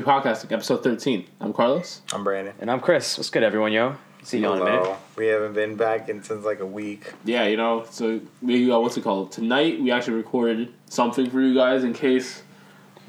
Member Podcasting, episode 13. I'm Carlos. I'm Brandon. And I'm Chris. What's good, everyone, yo? See you in a minute. Hello. We haven't been back in since like a week. Yeah, you know, so we, uh, what's it called? Tonight, we actually recorded something for you guys in case,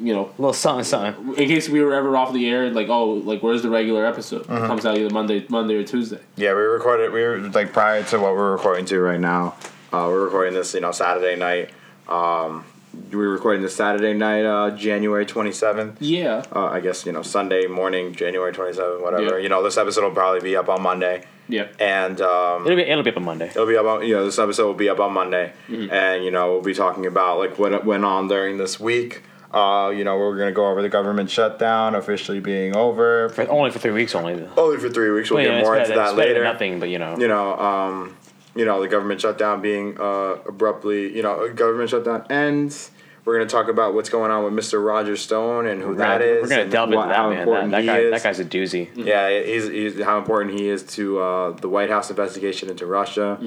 you know, A little something, something. in case we were ever off the air, like, oh, like, where's the regular episode? It comes out either Monday, Monday or Tuesday. Yeah, we recorded. We were like prior to what we're recording to right now. Uh, we're recording this, you know, Saturday night. Um, we're recording this Saturday night, uh, January twenty seventh. Yeah. Uh, I guess you know Sunday morning, January twenty seventh, whatever. Yeah. You know, this episode will probably be up on Monday, Yeah. and um, It'll be it'll be up on Monday. It'll be up on, you know, this episode will be up on Monday. And, you know, we'll be talking about, like, what went on during this week. Uh, you know, we're going to go over the government shutdown officially being over. For, only for three weeks, only. Only for three weeks. We'll Well, get it's more better- into it's that better later. Nothing, but you know. You know, um, you know, the government shutdown being uh, abruptly, you know, government shutdown ends. We're going to talk about what's going on with Mr. Roger Stone and who We're that gonna- is. We're gonna and delve into that man. That, that guy, that guy's a doozy. Yeah, he's, he's how important he is to uh, the White House investigation into Russia.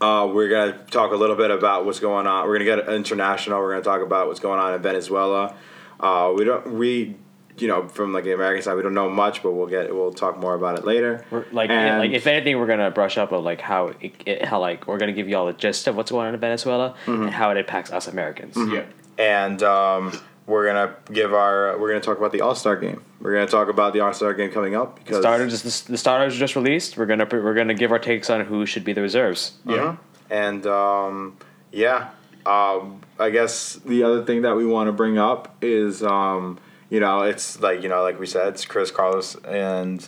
Uh, we're gonna talk a little bit about what's going on. We're gonna get international. We're gonna talk about what's going on in Venezuela. Uh, we don't we you know from like the American side we don't know much, but we'll get we'll talk more about it later. We're, like, And- like if anything, we're gonna brush up on like how it, it, how like we're gonna give you all the gist of what's going on in Venezuela and how it impacts us Americans. Yeah. and um, we're gonna give our we're gonna talk about the All Star game. We're gonna talk about the All Star game coming up because Starters, the, the starters are just released. We're gonna we're gonna give our takes on who should be the reserves. Yeah. And um, yeah, um, I guess the other thing that we want to bring up is, um, you know, it's like you know, like we said, it's Chris, Carlos, and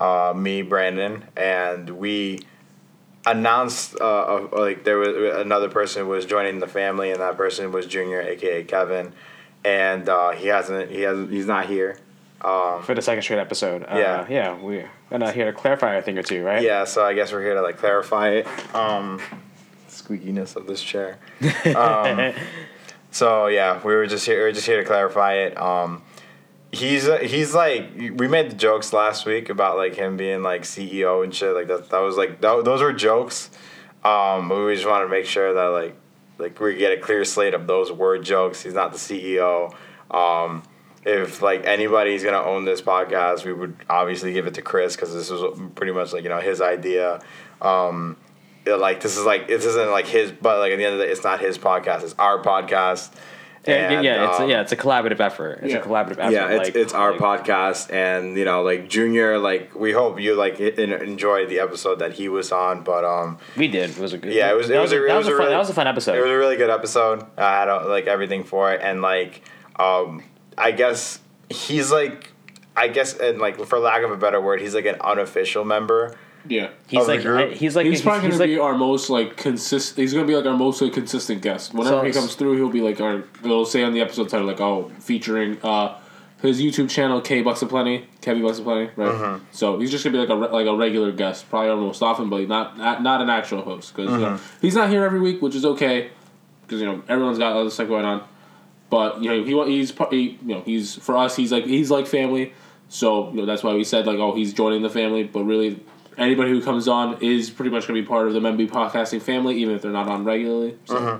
uh, me, Brandon, and we announced uh, uh, like there was another person was joining the family, and that person was Junior, aka Kevin, and uh, he hasn't, he hasn't, he's not here. for the second straight episode. Uh, Yeah. yeah, we're gonna here to clarify a thing or two, right? Yeah, so I guess we're here to like clarify it. Um, squeakiness of this chair. Um, so yeah, we were just here. We were just here to clarify it. Um, he's uh, he's like we made the jokes last week about like him being like CEO and shit. Like that that was like that, those were jokes. Um, we just want to make sure that like like we get a clear slate of those word jokes. He's not the CEO. Um, if like anybody's gonna own this podcast, we would obviously give it to Chris because this was pretty much like you know his idea. Um, like this is like this isn't like his, but like at the end of the day, it's not his podcast. It's our podcast. Yeah, And, yeah, it's um, a, yeah, it's a collaborative effort. It's Yeah. a collaborative effort. yeah, it's like, it's our like, podcast, and you know, like Junior, like we hope you like en- enjoy the episode that he was on, but um, We did. It was a good. Yeah, it was- it that was a- it was a fun, really- that was a fun episode. it was a really good episode. I had uh, like everything for it, and like, um, I guess he's like, I guess, and like for lack of a better word, he's like an unofficial member. Yeah. he's like. I- he's like He's, he's, probably he's gonna like be our most like consistent. He's gonna be like our most like, consistent guest. Whenever So- he comes through, he'll be like our. It'll say on the episode title like, "Oh, featuring uh, his YouTube channel, K Bucks a Plenty, Kevy Bucks a Plenty." Right. Mm-hmm. So he's just gonna be like a re- like a regular guest, probably our most often, but not not, not an actual host because you know, Mm-hmm. he's not here every week, which is okay because you know everyone's got other stuff going on. But you know he he's he, you know he's for us he's like he's like family. So you know that's why we said like oh he's joining the family, but really anybody who comes on is pretty much going to be part of the MB podcasting family, even if they're not on regularly. So, uh-huh.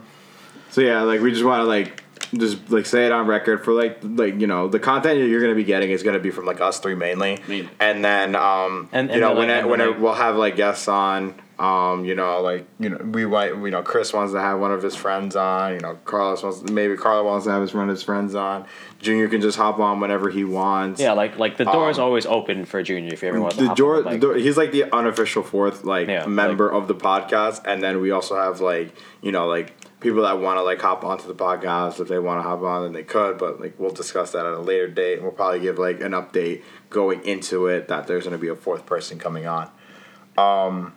So yeah, like we just want to like just like say it on record for like like you know the content you're gonna be getting is gonna be from like us three mainly, Mainly. and then um And- you know when like, it, when it, we'll have like guests on. Um, you know, like you know, we might, you know, Chris wants to have one of his friends on. You know, Carlos wants, maybe Carlos wants to have his one of his friends on. Junior can just hop on whenever he wants. yeah, like like the door is always open for Junior if you ever want to. the hop door, on, the door, he's like the unofficial fourth like Yeah, member of the podcast, and then we also have like you know like people that want to like hop onto the podcast if they want to hop on, then they could. But like we'll discuss that at a later date, and we'll probably give like an update going into it that there's going to be a fourth person coming on. Um,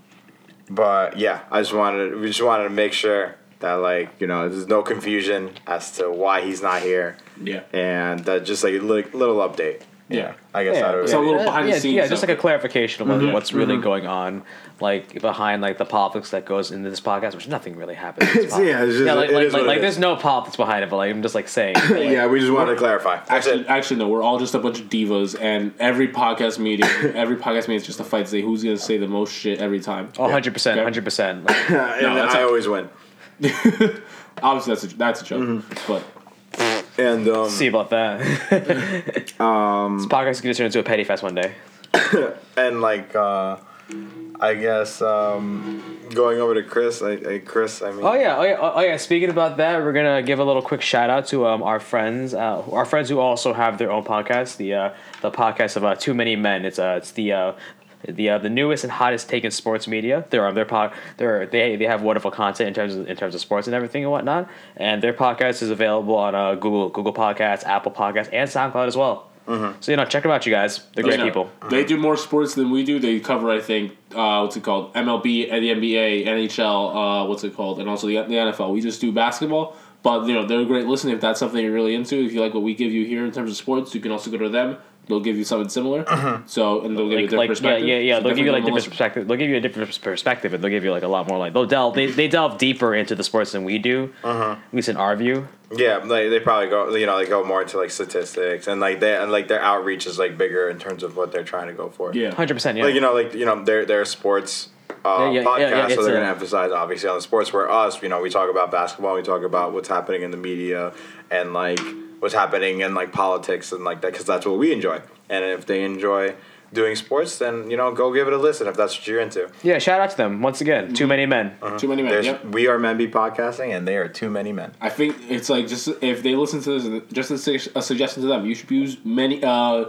but yeah, I just wanted we just wanted to make sure that like you know there's no confusion as to why he's not here, yeah. and that just like a li- little update. Yeah. I guess yeah, that would So a little yeah, behind the yeah, scenes Yeah, just like a clarification of like, what's really Mm-hmm. going on, like behind like the politics that goes into this podcast, which nothing really happens. It's- yeah, it's just- yeah, like, it like, is like, like is. there's no politics behind it, but like I'm just like saying. like, yeah, we just wanted to clarify. That's Actually, it. actually, no. We're all just a bunch of divas, and every podcast meeting, every podcast meeting is just a fight to say who's going to say the most shit every time. Oh, 100 percent, hundred percent. and that's I a- always win. Obviously, that's a, that's a joke, Mm-hmm. but And um, See about that. um, this podcast is gonna turn into a petty fest one day. and like uh, I guess um, going over to Chris, I, I Chris, I mean, Oh yeah, oh yeah, oh yeah. Speaking about that, we're gonna give a little quick shout out to um, our friends, uh, our friends who also have their own podcast. The uh, the podcast of uh, Too Many Men. It's uh, it's the uh, the uh, the newest and hottest take in sports media. They're um, their pod, they're they they have wonderful content in terms of in terms of sports and everything and whatnot. And their podcast is available on uh, Google Google Podcasts, Apple Podcasts, and SoundCloud as well. So you know, check them out, you guys. They're great Yeah. people. They do more sports than we do. They cover, I think, uh, what's it called? MLB, the NBA, NHL, uh, what's it called? And also the, the NFL. We just do basketball. But, you know, they're a great listen if that's something you're really into. If you like what we give you here in terms of sports, you can also go to them. They'll give you something similar. So, and they'll give you a Uh-huh. Different like yeah, perspective. yeah, yeah. So They'll give you like different listen. perspective. They'll give you a different perspective, and they'll give you like a lot more like they'll delve. They, they delve deeper into the sports than we do. At least in our view. yeah, like they probably go, you know, they go more into like statistics and like they and like their outreach is like bigger in terms of what they're trying to go for. Yeah. Hundred percent. Yeah. like you know, like you know, they're they're sports. Uh, Yeah, yeah, podcast, yeah, yeah, so they're gonna emphasize obviously on the sports. Where us, you know, we talk about basketball, we talk about what's happening in the media, and like what's happening in like politics and like that, because that's what we enjoy. And if they enjoy doing sports, then you know, go give it a listen if that's what you're into. yeah. Shout out to them once again. Too many men. Too many men. Yep. we are men be podcasting, and they are too many men. I think it's like just if they listen to this, just a, su- a suggestion to them. You should use many, uh,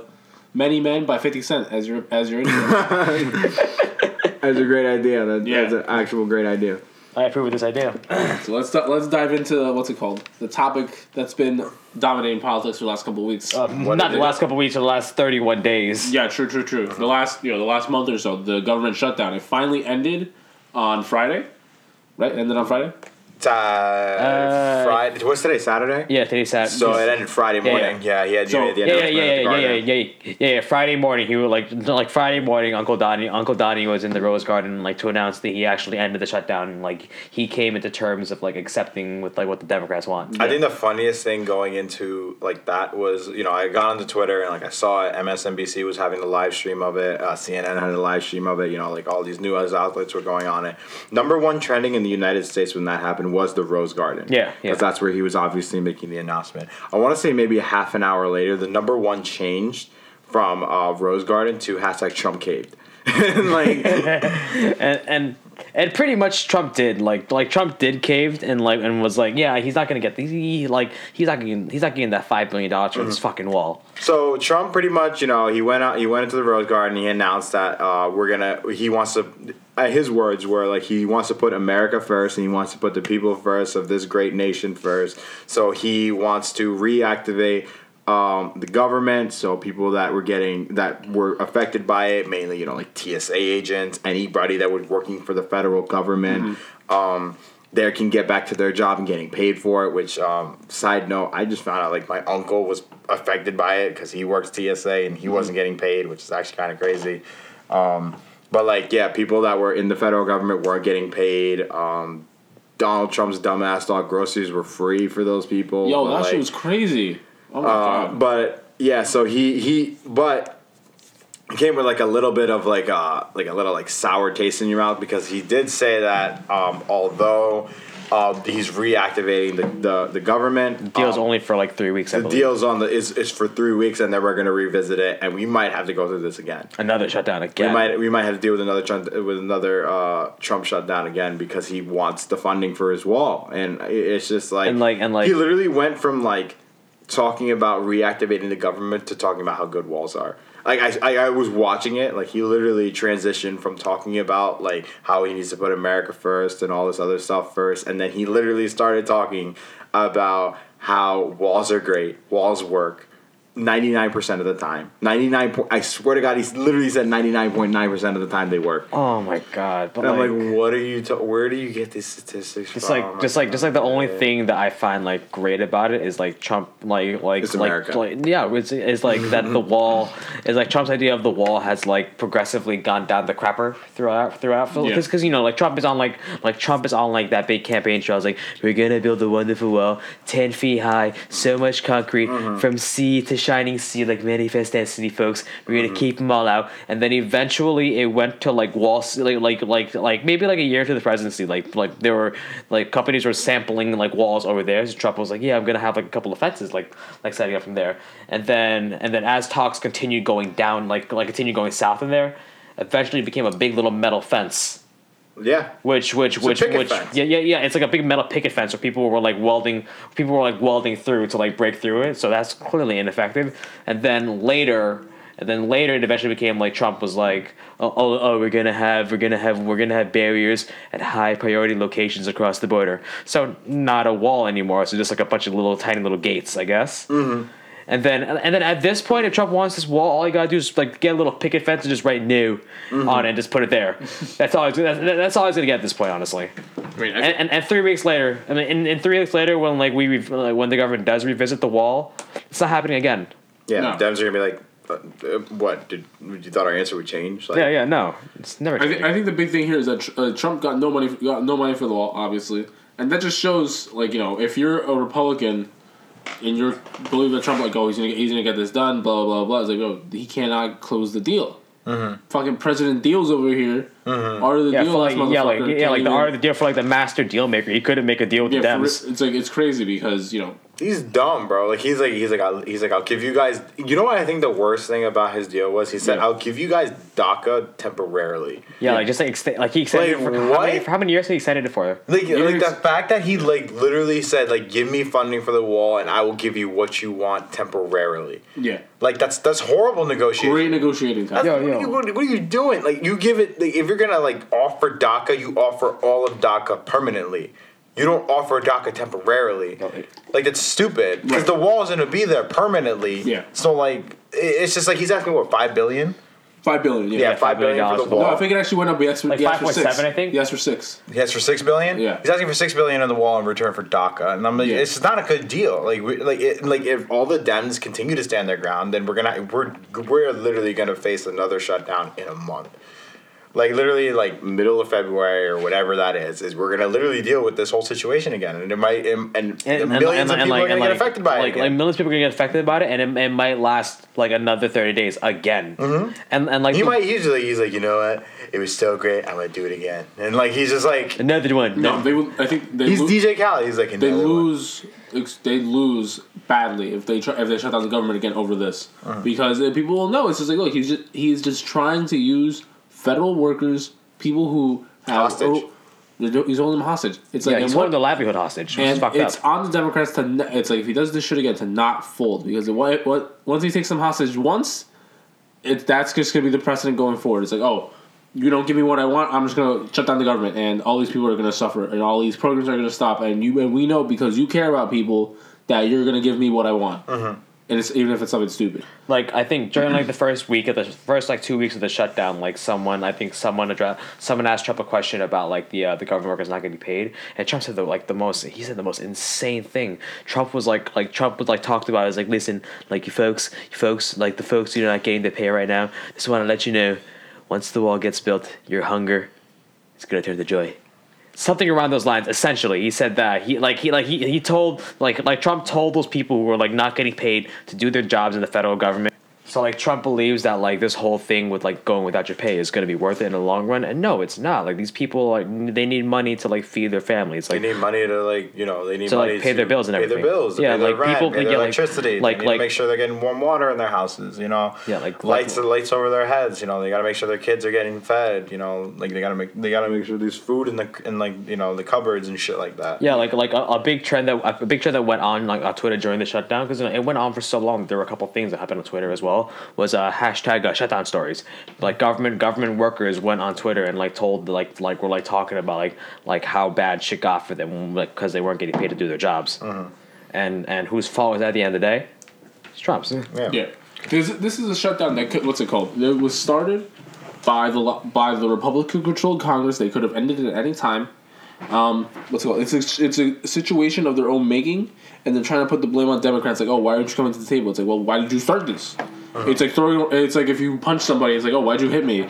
many men by Fifty Cent as your as your intro. That's a great idea. That, Yeah. That's an actual great idea. I approve of this idea. so let's let's dive into what's it called the topic that's been dominating politics for the last couple of weeks. Uh, not the last couple of weeks or the last thirty-one days. yeah, true, true, true. The last you know the last month or so, the government shutdown it finally ended on Friday, right? It ended on Friday. Uh, Friday. What's today? Saturday. Yeah, today's Sat. So it ended Friday morning. Yeah, he had So- the yeah, yeah, yeah, yeah, yeah, yeah, yeah, yeah, yeah. Friday morning, he was like, like Friday morning, Uncle Donnie, Uncle Donnie was in the Rose Garden, like to announce that he actually ended the shutdown, and like he came into terms of like accepting with like what the Democrats want. I think the funniest thing going into like that was, you know, I got onto Twitter and like I saw it, MSNBC was having the live stream of it, uh, CNN had a live stream of it, you know, like all these news outlets were going on it. Number one trending in the United States when that happened was the Rose Garden. Yeah, yeah. That's where he was obviously making the announcement. I want to say maybe a half an hour later, the number one changed from uh, Rose Garden to hashtag Trump caved. And like, and and and pretty much Trump did like like Trump did caved and like and was like yeah he's not gonna get these he, like he's not getting he's not getting that five billion dollars for this fucking wall. So Trump pretty much, you know, he went out, he went into the Rose Garden. He announced that uh, we're gonna. He wants to. Uh, his words were like he wants to put America first, and he wants to put the people first of this great nation first. So he wants to reactivate um, the government. So people that were getting that were affected by it, mainly you know like TSA agents, anybody that was working for the federal government. Um, there can get back to their job and getting paid for it. Which, um, side note, I just found out like my uncle was affected by it because he works TSA and he wasn't getting paid, which is actually kind of crazy. Um, but like, yeah, people that were in the federal government weren't getting paid. Um, Donald Trump's dumbass dog groceries were free for those people. Yo, that like, shit was crazy. Oh uh, god. but yeah, so he he but it came with like a little bit of like a like a little like sour taste in your mouth because he did say that um, although uh, he's reactivating the the, the government Deal's um, only for like three weeks. I the believe. deal's on the is, is for three weeks and then we're gonna revisit it and we might have to go through this again. Another shutdown again. We again. might we might have to deal with another Trump, with another uh, Trump shutdown again because he wants the funding for his wall, and it's just like And, like- and, like- he literally went from like talking about reactivating the government to talking about how good walls are. Like I, I, I was watching it, like he literally transitioned from talking about like how he needs to put America first and all this other stuff first, and then he literally started talking about how walls are great, walls work, 99% of the time. 99 po- I swear to God, he's literally said 99.9% of the time they work. Oh my god! But And I'm like, like, what are you? Ta- where do you get these statistics from? like, just like, just like the only thing that I find like great about it is like Trump, like, like, It's like, America. like, yeah, it's, it's like that the wall is like Trump's idea of the wall has like progressively gone down the crapper throughout, throughout, Yeah. because, you know, like Trump is on like, like Trump is on like that big campaign trail. It's like we're gonna build a wonderful wall, ten feet high, so much concrete Mm-hmm. from sea to shining sea, like manifest destiny, folks. We're gonna mm-hmm. keep them all out, and then eventually it went to like wall, like like like like maybe like a year to the presidency, like like there were like companies were sampling like walls over there. So Trump was like, yeah, I'm gonna have like a couple of fences, like like setting up from there, and then and then as talks continued going down, like like continued going south in there, eventually it became a big little metal fence Yeah. which which a which which fence. yeah yeah yeah it's like a big metal picket fence where people were like welding people were like welding through to like break through it so that's clearly ineffective and then later and then later it eventually became like Trump was like oh, oh oh we're gonna have we're gonna have we're gonna have barriers at high priority locations across the border so not a wall anymore so just like a bunch of little tiny little gates I guess mm-hmm. And then and then at this point if Trump wants this wall all you gotta do is like get a little picket fence and just write new on it and just put it there that's all he's, that's, that's all he's gonna get at this point honestly I mean, I, and, and, and three weeks later, I mean, in, in three weeks later, when like we like, when the government does revisit the wall, it's not happening again. Yeah. No. Dems are gonna be like, uh, uh, what? Did you thought our answer would change? Like, Yeah, yeah, no, it's never. I, think. I think the big thing here is that tr- uh, Trump got no money got no money for the wall, obviously, and that just shows like you know if you're a Republican and you're believe that Trump like oh he's gonna get, he's gonna get this done blah blah blah. It's like oh he cannot close the deal. Mm-hmm. Fucking President Deals over here mm-hmm. are the yeah, deal. like, yeah, like yeah, like the even- art of the deal for like the master deal maker. He couldn't make a deal with Yeah, the Dems. re- it's like it's crazy because you know He's dumb, bro. Like he's like he's like I'll, he's like I'll give you guys. You know what I think the worst thing about his deal was? He said Yeah. I'll give you guys DACA temporarily. yeah, like just like extend, like he extended Like, it for how, many, for how many years did he extend it for? Like like the fact that he like literally said like give me funding for the wall and I will give you what you want temporarily. yeah Like that's that's horrible negotiation. great negotiating time. That's- Yo, what. Are you, what, what are you doing? Like you give it like, if you're gonna like offer DACA, you offer all of DACA permanently. You don't offer DACA temporarily. No, it- Like it's stupid because Right. the wall is gonna be there permanently. Yeah. So like it's just like he's asking what five billion? Five billion. Yeah. Yeah, five five billion billion for the wall. No, I think it actually went up. Yes, Like yes for 5.7, six. I think? Yes for six. He asked for six billion. Yeah. He's asking for six billion on the wall in return for DACA, and I'm like, Yeah. it's not a good deal. Like, we, like, it, like if all the Dems continue to stand their ground, then we're gonna we're we're literally gonna face another shutdown in a month. Like literally, like middle of February or whatever that is, is we're gonna literally deal with this whole situation again, and it might and, and, millions of people are gonna get affected by like, it. Like millions of people are gonna get affected by it, and it, it might last like another thirty days again. Mm-hmm. And and like he the- might usually he's like, you know what, it was so great, I'm gonna do it again, and like he's just like another one. No, they will. I think they he's lo- DJ Khaled. He's like they another one. lose they lose badly if they try if they shut down the government again over this Uh-huh. because people will know it's just like look he's just he's just trying to use federal workers people who have Hostage. oh, he's holding them hostage it's yeah, like he's holding the livelihood hostage. And fucked it's up. on the Democrats to n- it's like if he does this shit again to not fold because what what once he takes them hostage once it that's just gonna be the precedent going forward it's like oh you don't give me what I want, I'm just gonna shut down the government, and all these people are gonna suffer, and all these programs are gonna stop, and you and we know because you care about people that you're gonna give me what I want, Mm-hmm. And it's even if it's something stupid. like I think during like the first week of the first like two weeks of the shutdown, like someone I think someone addressed someone asked Trump a question about like the uh, the government workers not getting paid, and Trump said the like the most he said the most insane thing. Trump was like like Trump was like talked about is like listen like you folks you folks like the folks you're not getting the pay right now. Just want to let you know, once the wall gets built, your hunger is gonna turn to joy something around those lines essentially. He said that he like he like he, he told like like trump told those people who were like not getting paid to do their jobs in the federal government so like trump believes that like this whole thing with like going without your pay is going to be worth it in the long run and no it's not like these people like they need money to like feed their families They need money to like you know they need money To, like, pay their bills and pay everything. their bills, Yeah, pay like, rent, people- pay yeah, electricity. like- like- make sure they're getting warm water in their houses. You know, Yeah, like- lights like- lights over their heads. You know, they got to make sure their kids are getting fed. You know, like they got to make they got to make sure there's food in the in like you know the cupboards and shit like that. Yeah, like like a, a big trend that a big trend that went on like on Twitter during the shutdown because it went on for so long. There were a couple things that happened on Twitter as well. Was uh, hashtag uh, shutdown stories. Like government government workers went on Twitter and like told like like were like talking about like like how bad shit got for them like because they weren't getting paid to do their jobs. And and whose fault was that at the end of the day? It's Trump's. Yeah. Yeah, this, this is a shutdown that could, what's it called? It was started by the lo- by the Republican controlled Congress. They could have ended it at any time. Um, what's it called? It's a, it's a situation of their own making, and they're trying to put the blame on Democrats. Like, oh, why aren't you coming to the table? It's like, well, why did you start this? It's like throwing. It's like if you punch somebody, it's like, oh, why'd you hit me?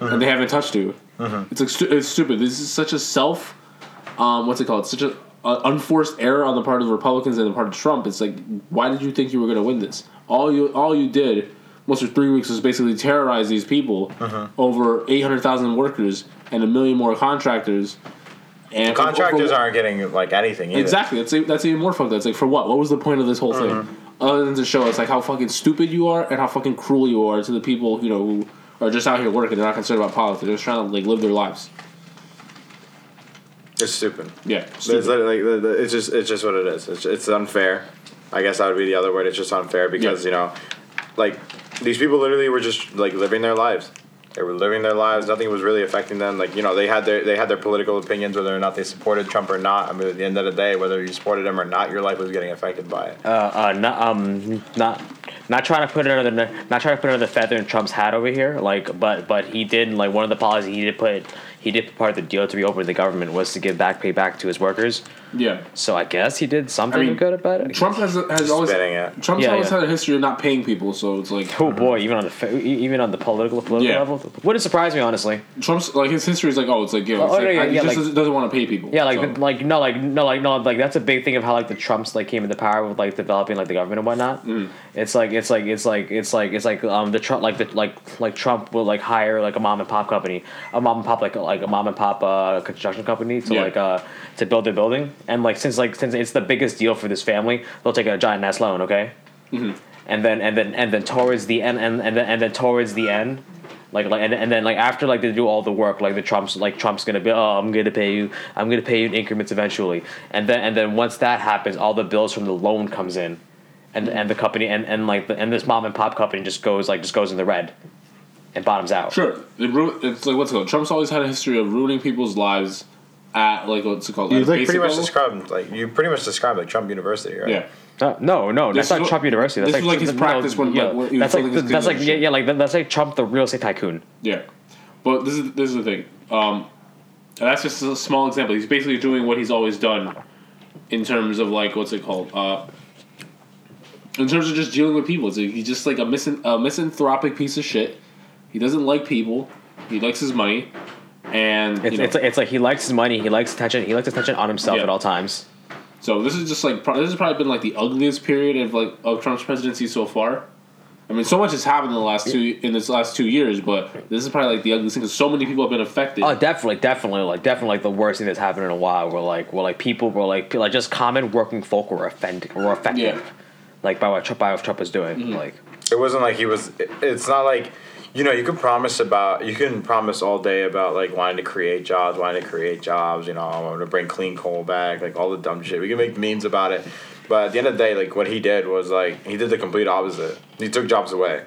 And they haven't touched you. It's like stu- it's stupid. This is such a self. Um, what's it called? Such a uh, unforced error on the part of the Republicans and the part of Trump. It's like, why did you think you were going to win this? All you all you did, once for three weeks, was basically terrorize these people over eight hundred thousand workers and a million more contractors. And Contractors for- aren't getting like anything either. Exactly. That's that's even more fucked. up. It's like for what? What was the point of this whole thing? Other than to show us like how fucking stupid you are and how fucking cruel you are to the people you know who are just out here working. They're not concerned about politics. They're just trying to like live their lives. It's stupid. Yeah. It's, like, it's just it's just what it is. It's, it's unfair. I guess that would be the other word. It's just unfair because Yeah. you know, like these people literally were just like living their lives. They were living their lives. Nothing was really affecting them. Like you know, they had their they had their political opinions, whether or not they supported Trump or not. I mean, at the end of the day, whether you supported him or not, your life was getting affected by it. uh, uh, not um, not not trying to put another not trying to put another feather in Trump's hat over here. Like, but but he did like one of the policies he did put he did put part of the deal to reopen the government was to give back pay back to his workers. yeah. So I guess he did something I mean, good about it. Trump has has always Spinning it. Trump's Yeah, always yeah. had a history of not paying people. So it's like Oh boy, even on the even on the political political Yeah. level, wouldn't surprise me honestly. Trump's like his history is like oh it's like you know, it's Oh, like, yeah, I- he yeah, just like- doesn't, doesn't want to pay people. Yeah, like So- like no, like no, like no, like that's a big thing of how like the Trumps like came into power with like developing like the government and whatnot. Mm. It's like it's like it's like it's like it's like um the Trump like the like like Trump will like hire like a mom and pop company, a mom and pop like like a mom and pop uh, construction company to Yeah. like uh to build their building and like since like since it's the biggest deal for this family, they'll take a giant ass loan, okay. Mm-hmm. And then and then and then towards the end and and then and then towards the end. Like, like and, and then like after like they do all the work like the Trump's like Trump's gonna be oh I'm gonna pay you I'm gonna pay you in increments eventually and then and then once that happens all the bills from the loan comes in and and the company and, and like the, and this mom and pop company just goes like just goes in the red and bottoms out Sure, it ru- it's like what's it called? Trump's always had a history of ruining people's lives at like what's it called? You like pretty much level? described like you pretty much described like Trump University, right? Yeah, Uh, no, no, This that's not what- Trump University. That's this was like his no, practice when, yeah, like, when he was that's like building his that's like yeah, yeah, like that's like Trump, the real estate tycoon. yeah. But this is this is the thing. Um, and that's just a small example. He's basically doing what he's always done in terms of like what's it called? Uh, in terms of just dealing with people, it's like, he's just like a, misan- a misanthropic piece of shit. He doesn't like people. He likes his money, and It's, you know, it's, like, it's like he likes his money, he likes attention, he likes attention on himself Yeah. at all times. So this is just like pro- this has probably been like the ugliest period of like of Trump's presidency so far. I mean, so much has happened in the last two in this last two years, but this is probably like the ugliest thing because so many people have been affected. Oh, definitely, definitely, like definitely, like the worst thing that's happened in a while. Where like, where like people were like, like just common working folk were offended, were affected, Yeah. like by what Trump, by what Trump was doing. Mm-hmm. Like, It wasn't like he was. It's not like, you know, you can promise about you can promise all day about like wanting to create jobs, wanting to create jobs. You know, I'm going to bring clean coal back, like all the dumb shit. We can make memes about it, but at the end of the day, like what he did was like he did the complete opposite. He took jobs away.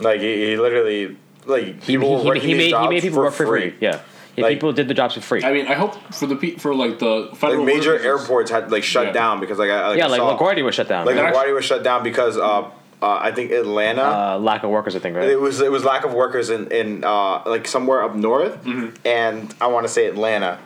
Like he, he literally like Mm. he, people he, were he, he these made he jobs made people work for free. Yeah, yeah Like- people did the jobs for free. I mean, I hope for the pe- for like the Like federal major workers- airports had like shut Yeah. down because like I like yeah, I like saw, LaGuardia was shut down. like right? LaGuardia was shut down because uh, uh I think Atlanta. uh, lack of workers, I think, right? It was it was lack of workers in in uh, like somewhere up north, Mm-hmm. and I want to say Atlanta.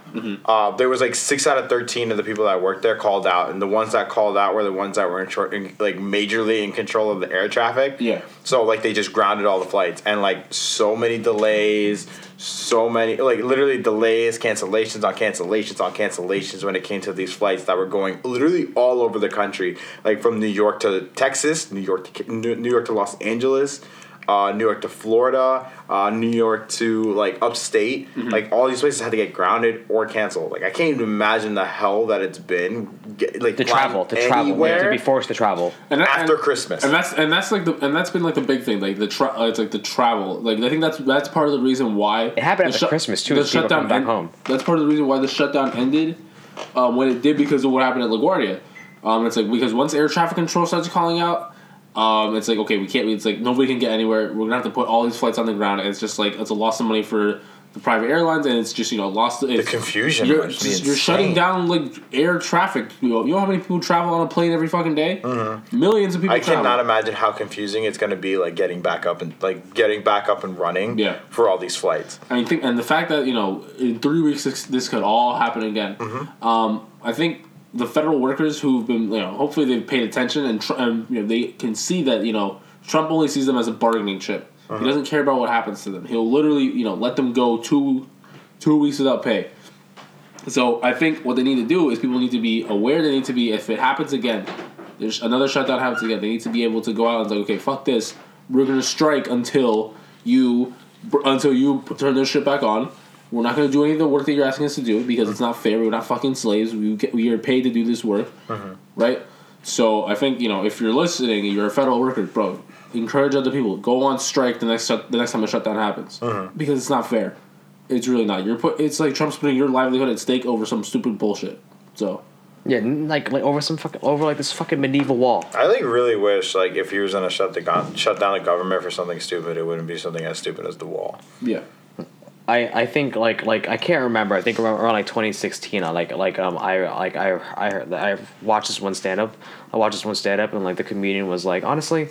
Uh, there was like six out of thirteen of the people that worked there called out, and the ones that called out were the ones that were in, short, in like majorly in control of the air traffic. Yeah. So like they just grounded all the flights, and like so many delays, so many like literally delays, cancellations on cancellations on cancellations when it came to these flights that were going literally all over the country, like from New York to Texas, New York to New York to Los Angeles. Uh, New York to Florida, uh, New York to like upstate, Mm-hmm. like all these places had to get grounded or canceled. Like I can't even imagine the hell that it's been. Get, like to travel, to flying travel, like, to be forced to travel. and that- after and- Christmas. and that's and that's like the and that's been like the big thing, like the tra- uh, it's like the travel. Like I think that's that's part of the reason why It happened the after Christmas, too, as people come back end- home. That's part of the reason why the shutdown ended um, when it did because of what happened at LaGuardia. Um, it's like because once air traffic control starts calling out, um, it's like okay, we can't. It's like nobody can get anywhere. We're gonna have to put all these flights on the ground, and it's just like it's a loss of money for the private airlines, and it's just you know lost. The confusion You're, just- you're shutting down like air traffic. You know, you know how many people travel on a plane every fucking day? Millions of people. Mm-hmm. I cannot imagine how confusing it's to be, like getting back up and like getting back up and running. Yeah. For all these flights. I mean, think, and the fact that you know in three weeks this, this could all happen again. Mm-hmm. Um, I think the federal workers who've been, you know, hopefully they've paid attention and, tr- and you know they can see that you know Trump only sees them as a bargaining chip. Uh-huh. He doesn't care about what happens to them. He'll literally you know let them go two two weeks without pay. So I think what they need to do is people need to be aware. They need to be if it happens again, there's another shutdown happens again. They need to be able to go out and say, okay, fuck this. We're gonna strike until you until you turn this shit back on. We're not gonna do any of the work that you're asking us to do because it's not fair. We're not fucking slaves. We get, we are paid to do this work, mm-hmm. right? So I think you know if you're listening, you're a federal worker, bro. Encourage other people. Go on strike the next the next time a shutdown happens mm-hmm. because it's not fair. It's really not. You're put. It's like Trump's putting your livelihood at stake over some stupid bullshit. So Yeah, like like over some fucking over like this fucking medieval wall. I like really wish like if he was gonna shut the gon- shut down the government for something stupid, it wouldn't be something as stupid as the wall. yeah, I, I think like like I can't remember. I think around, around like 2016. I like like um I like I I heard, I watched this one stand up. I watched this one stand up and like the comedian was like honestly,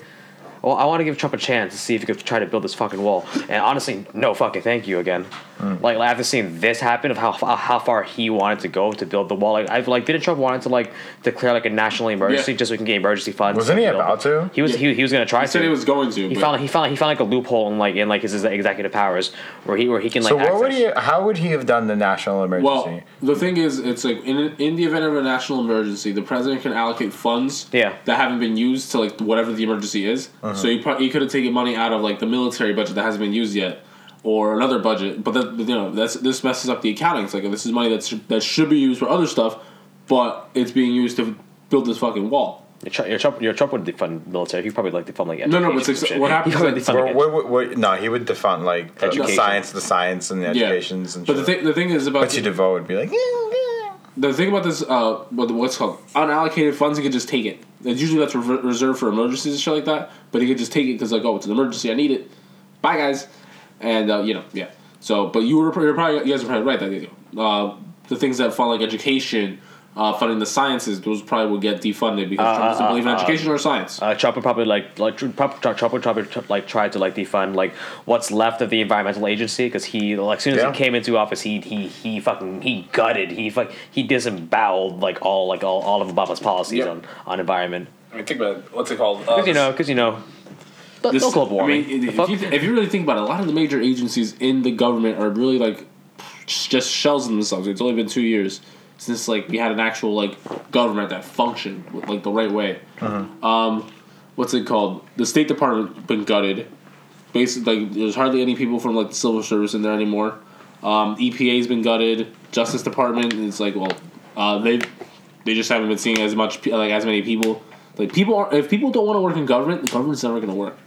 well I want to give Trump a chance to see if he could try to build this fucking wall. And honestly, no fucking thank you again. Mm. Like after seeing this happen of how how far he wanted to go to build the wall. Like I like didn't Trump wanted to like declare like a national emergency Yeah. just so we can get emergency funds. Wasn't he build- about to? He was Yeah. he, he was gonna try he to. he was going to. He found he found he found like a loophole in like in like his executive powers where he where he can like. So what would he? How would he have done the national emergency? Well, the thing is, it's like in in the event of a national emergency, the president can allocate funds Yeah. that haven't been used to like whatever the emergency is. Uh-huh. So he pro- he could have taken money out of like the military budget that hasn't been used yet, or another budget. But that you know that's this messes up the accounting. It's like this is money that's that should be used for other stuff, but it's being used to build this fucking wall. Your Trump, your Trump, your Trump would defund military. He probably like defund like No, no, but education it's ex- what happens He probably is- defund, Well, like, what, what, what, no, he would defund like the, the science, the science, and the Yeah. educations and But shit. the thing the thing is about Betsy DeVos would be like, yeah, yeah. the thing about this, uh, what what's called unallocated funds, he could just take it. It's usually that's rever- reserved for emergencies and shit like that. But he could just take it because like, oh, it's an emergency, I need it. Bye, guys, and uh, you know, yeah. So, but you were probably you guys are probably right that you know, uh, the things that fund like education, uh, funding the sciences, those probably will get defunded because Trump doesn't uh, believe in uh, education or science. Uh, Trump would probably like like Trump, Trump Trump would probably tr- like try to like defund like what's left of the environmental agency because he like as soon as Yeah. he came into office he he he fucking he gutted he fuck he disemboweled like all like all, all of Obama's policies Yep. on on environment I mean, think about it. What's it called? because you know because you know the, This- no global warming. I mean, The if you, if you really think about it, a lot of the major agencies in the government are really like just shells of themselves. It's only been two years since like we had an actual like government that functioned with, like the right way. Um, what's it called? The State Department been gutted. Basically, like there's hardly any people from like the civil service in there anymore. Um, EPA's been gutted. Justice Department is like well, uh, they they just haven't been seeing as much like as many people. Like people are if people don't want to work in government, the government's never going to work,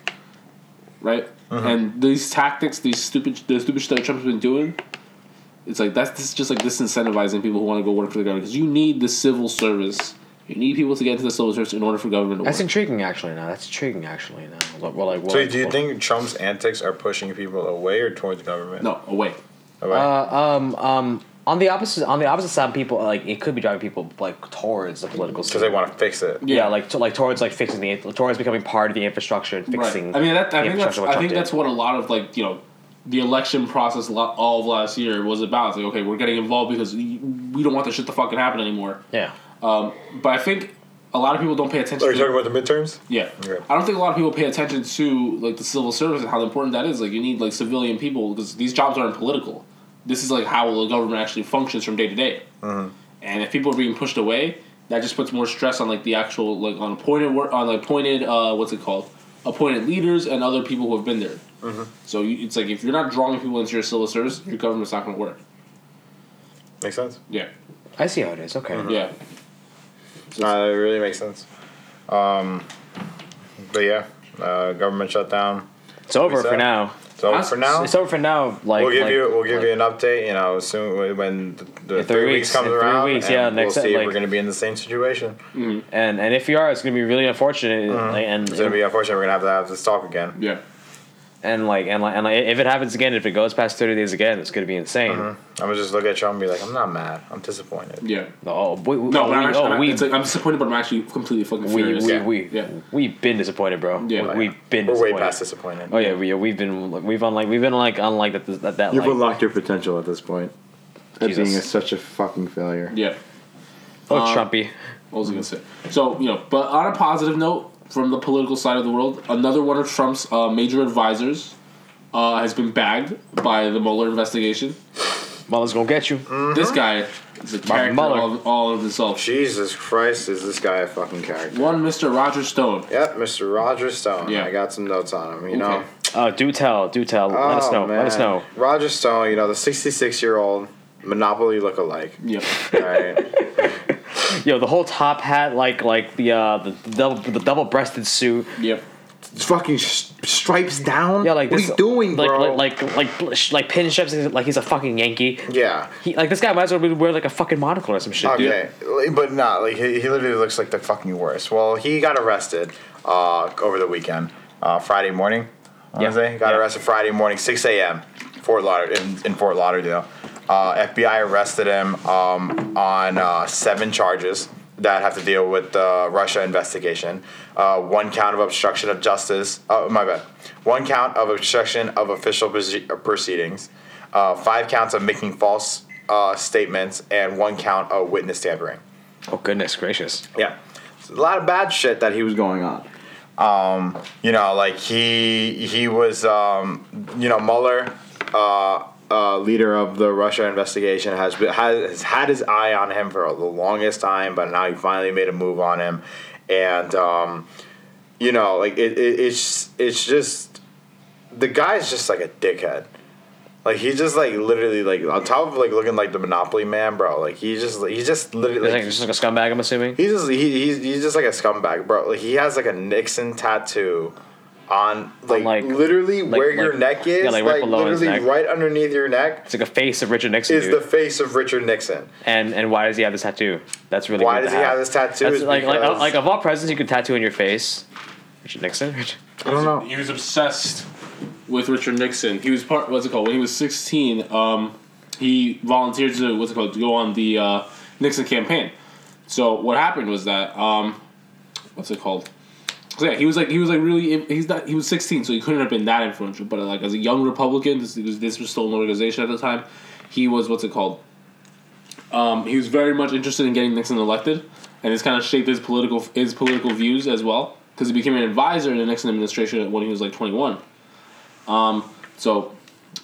right? And these tactics, these stupid the stupid shit that Trump's been doing, it's like that's this just like disincentivizing people who want to go work for the government because you need the civil service. You need people to get into the civil service in order for government to That's work. intriguing, actually. Now that's intriguing, actually. Now, well, well, like, well, So do you well- think Trump's antics are pushing people away or towards government? No, away. Away? Uh, um, um, on the opposite, on the opposite side, people like it could be driving people like towards the political. Because they want to fix it. Yeah, like to, like towards like fixing the towards becoming part of the infrastructure and fixing. Right. I mean, that, I the think that's infrastructure, what I think did. that's what a lot of like you know, the election process all of last year was about. It's like okay, we're getting involved because we we don't want this shit to fucking happen anymore. Yeah. Um, but I think a lot of people don't pay attention. Are you to talking about the midterms? Yeah. Okay. I don't think a lot of people pay attention to like the civil service and how important that is. Like you need like civilian people because these jobs aren't political. This is like how the government actually functions from day to day. Mm-hmm. And if people are being pushed away, that just puts more stress on like the actual like on appointed work on like appointed uh what's it called appointed leaders and other people who have been there. Mm-hmm. So you, it's like if you're not drawing people into your civil service, your government's not going to work. Makes sense. Yeah. I see how it is. Okay. Yeah. No, it really makes sense. Um, but yeah, uh, government shutdown. It's over for now. So Us- for now, It's over for now. Like we'll give like- you we'll give like- you an update. You know, soon when the, the three, three weeks weeks, comes in three around. weeks, and yeah, we'll next- see if we're going to be in the same situation. Mm, and and if we are, it's gonna be really unfortunate. Mm-hmm. like, And It's going to be unfortunate. We're going to have to have this talk again. Yeah. And like and like and like if it happens again, if it goes past thirty days again, it's gonna be insane. I'm gonna just look at Trump and be like, I'm not mad. I'm disappointed. Yeah. Oh, we, we, No, we, I'm, actually, oh, we, it's like, I'm disappointed, but I'm actually completely fucking we, furious. we, yeah. we, yeah. we've been disappointed, bro. Yeah. we, have been. We're way past disappointed. Oh yeah, we we've been we've unlike we've been like unlike that that that You've like, unlocked your potential at this point. At being a, such a fucking failure. Yeah. oh um, Trumpy. What was I gonna say? So you know, but on a positive note, from the political side of the world, another one of Trump's uh, major advisors uh, has been bagged by the Mueller investigation. Mueller's gonna get you. This guy is a character Mueller. all, all of himself. Jesus Christ, is this guy a fucking character? One Mr. Roger Stone. Yep, Mr. Roger Stone. Yeah. I got some notes on him. You know. Uh, do tell, do tell. Let us Oh, know. Let us man. know. Roger Stone, you know the 66 year old Monopoly look-alike. Yep. Right. Yo, the whole top hat, like like the uh the, the double the double breasted suit. Yep. fucking stripes down. Yeah, like what this. are you doing, like, bro? Like like like sh- like pin strips, like he's a fucking Yankee. yeah. He like this guy might as well be wear like a fucking monocle or some shit, dude. Okay, but not like he, he literally looks like the fucking worst. Well, he got arrested uh, over the weekend, uh, Friday morning. I Yeah. wanna got Yeah. arrested Friday morning, six a.m. Fort Lauder in, in Fort Lauderdale. Uh, FBI arrested him um, on uh, seven charges that have to deal with the Russia investigation. Uh, one count of obstruction of justice. Oh, my bad. One count of obstruction of official proce- proceedings. Uh, five counts of making false uh, statements, and one count of witness tampering. Oh goodness gracious. Yeah, a lot of bad shit that he was going on. Um, you know, like he he was, um, you know, Mueller, uh, leader of the Russia investigation, has, been, has has had his eye on him for the longest time, but now he finally made a move on him, and um, you know, like it, it, it's it's just the guy's just like a dickhead. Like he's just like literally like on top of like looking like the Monopoly man, bro. Like he's just he's just literally like, just like a scumbag, I'm assuming. He's just he, he's he's just like a scumbag, bro. Like he has like a Nixon tattoo on like, like- literally like- where your neck is, yeah, like right below his literally neck. right underneath your neck It's like a face of Richard Nixon, is dude. the face of Richard Nixon. and and why does he have this tattoo? That's really Why does he have this tattoo? Is like like because- like of all presidents you could tattoo in your face. Richard Nixon. I don't know. He was obsessed with Richard Nixon. He was part. What's it called? When he was sixteen, um, he volunteered to what's it called to go on the uh, Nixon campaign. So what happened was that um, what's it called? So yeah, he was like he was like really he's not he was sixteen, so he couldn't have been that influential. But like as a young Republican, this was this was still an organization at the time. He was what's it called? Um, he was very much interested in getting Nixon elected, and this kind of shaped his political his political views as well. Because he became an advisor in the Nixon administration when he was like twenty one. Um, so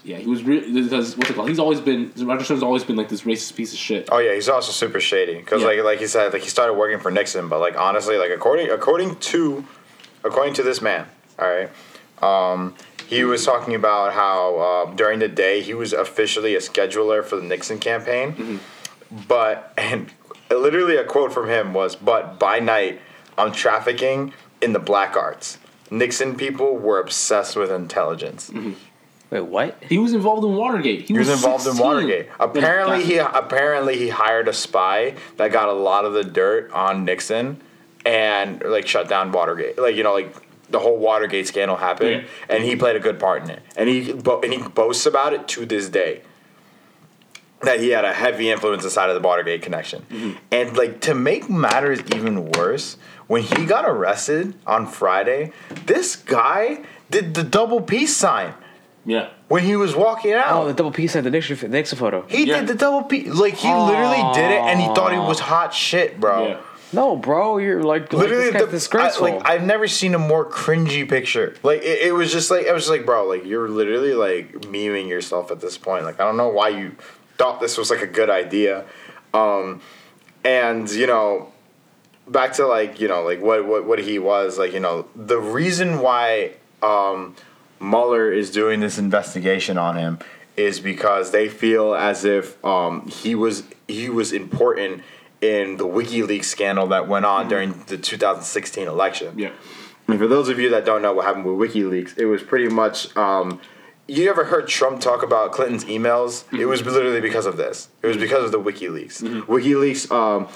yeah, he was really because what's it called? He's always been Roger Stone's always been like this racist piece of shit. Oh yeah, he's also super shady because Yeah. like like he said, like he started working for Nixon, but like honestly, like according according to according to this man, all right, um, he was talking about how uh, during the day he was officially a scheduler for the Nixon campaign, but and literally a quote from him was, "But by night, I'm trafficking in the black arts." Nixon people were obsessed with intelligence. Wait, what? He was involved in Watergate. He, He was involved in Watergate. Apparently, he apparently he hired a spy that got a lot of the dirt on Nixon, and like shut down Watergate. Like you know, like the whole Watergate scandal happened, Yeah. and he played a good part in it. And he bo- and he boasts about it to this day. That he had a heavy influence inside of the Watergate connection, Mm-hmm. and like to make matters even worse, when he got arrested on Friday, this guy did the double peace sign yeah. when he was walking out. Oh, the double peace sign, the Nixon Nixon photo. He Yeah. did the double peace. Like he literally did it, and he thought it was hot shit, bro. Yeah. No, bro, you're like, like Literally, guy's the, disgraceful. I, like I've never seen a more cringy picture. Like it, it was just like I was just like, bro, like you're literally like memeing yourself at this point. Like I don't know why you thought this was like a good idea. Um, and you know, back to like you know like what what what he was like you know the reason why um, Mueller is doing this investigation on him is because they feel as if um, he was he was important in the WikiLeaks scandal that went on during the 2016 election. Yeah. And for those of you that don't know what happened with WikiLeaks, it was pretty much. Um, you ever heard Trump talk about Clinton's emails? It was literally because of this. It was because of the WikiLeaks. WikiLeaks um,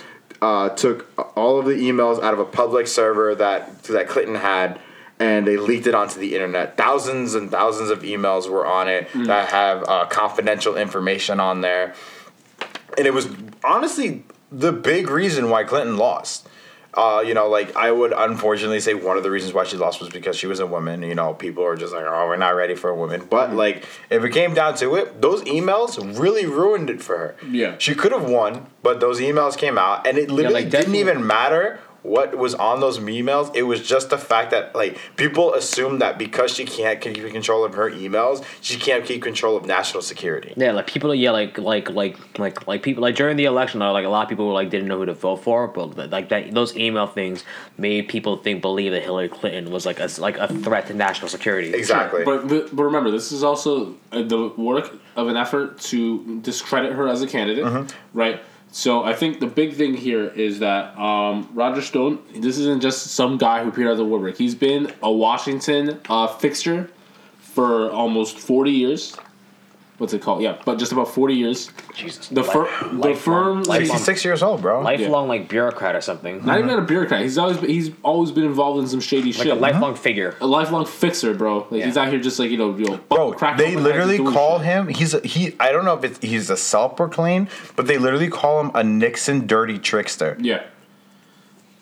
uh, took all of the emails out of a public server that that Clinton had, and they leaked it onto the internet. Thousands and thousands of emails were on it that have uh, confidential information on there and it was honestly the big reason why Clinton lost. Uh, you know, like I would unfortunately say one of the reasons why she lost was because she was a woman. You know, people are just like, oh, we're not ready for a woman. But like, if it came down to it, those emails really ruined it for her. Yeah. she could have won, but those emails came out, and it literally like, didn't even matter what was on those emails. It was just the fact that like people assume that because she can't keep control of her emails, she can't keep control of national security. Yeah, like people, yeah, like like like like like people, like during the election, like a lot of people were like didn't know who to vote for, but like that, those email things made people think believe that Hillary Clinton was like a like a threat to national security. Exactly. But, but but remember, this is also uh, the work of an effort to discredit her as a candidate, Mm-hmm. right? So I think the big thing here is that um, Roger Stone. This isn't just some guy who appeared out of the woodwork. He's been a Washington uh, fixture for almost forty years. What's it called? Yeah, but just about forty years. Jesus, The, fir- life- the lifelong- firm, lifelong- Sixty-six years old, bro. lifelong like bureaucrat or something, not even a bureaucrat. He's always been, he's always been involved in some shady shit. like shit. a lifelong figure. a lifelong fixer, bro. Like he's out here just like you know, you know Bro, crack they literally heads and doing call shit. him. He's a, he. I don't know if it's he's a self-proclaimed, but they literally call him a Nixon dirty trickster. Yeah.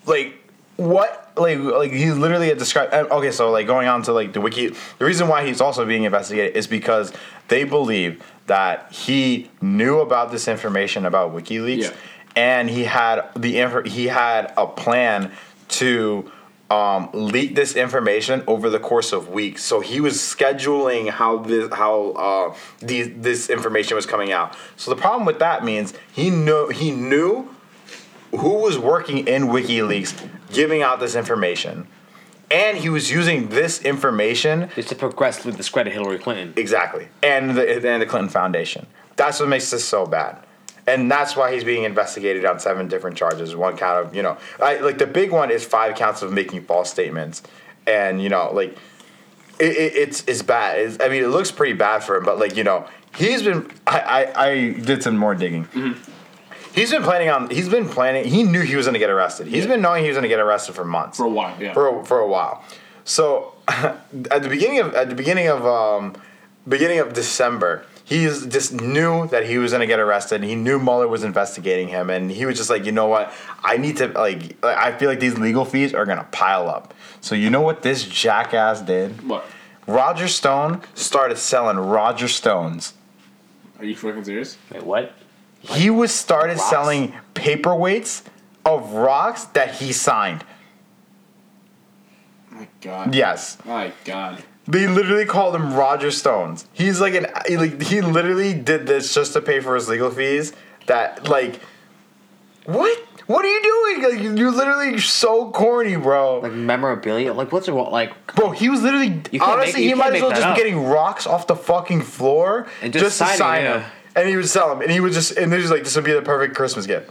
like what like like he's literally a describe uh, okay so like going on to like the wiki the reason why he's also being investigated is because they believe that he knew about this information about wikileaks Yeah. and he had the inf- he had a plan to um, leak this information over the course of weeks. So he was scheduling how this how uh, these, this information was coming out. So the problem with that means he knew he knew who was working in WikiLeaks giving out this information. And he was using this information Just to progressively discredit Hillary Clinton. exactly, and the and the Clinton Foundation. That's what makes this so bad, and that's why he's being investigated on seven different charges. One count of you know, I, like the big one is five counts of making false statements, and you know, like it, it, it's it's bad. It's, I mean, it looks pretty bad for him, but like you know, he's been. I I, I did some more digging. Mm-hmm. He's been planning on. He's been planning. He knew he was going to get arrested. He's Yeah. been knowing he was going to get arrested for months For a while, yeah. for a, for a while. So at the beginning of at the beginning of um, beginning of December, he just knew that he was gonna get arrested. He knew Mueller was investigating him, and he was just like, you know what? I need to like. I feel like these legal fees are gonna pile up. So you know what this jackass did? What? Roger Stone started selling Roger Stones. Are you fucking serious? Wait, what? He was started Rocks? selling paperweights of rocks that he signed. My God. Yes. My God. They literally called him Roger Stones. He's like an he, like he literally did this just to pay for his legal fees. That like, what? What are you doing? Like you're literally so corny, bro. Like memorabilia? Like what's it like? Bro, he was literally You honestly make- he might as well just up. be getting rocks off the fucking floor And just to signing, sign yeah. And he would sell them, and he would just and this was like this would be the perfect Christmas gift.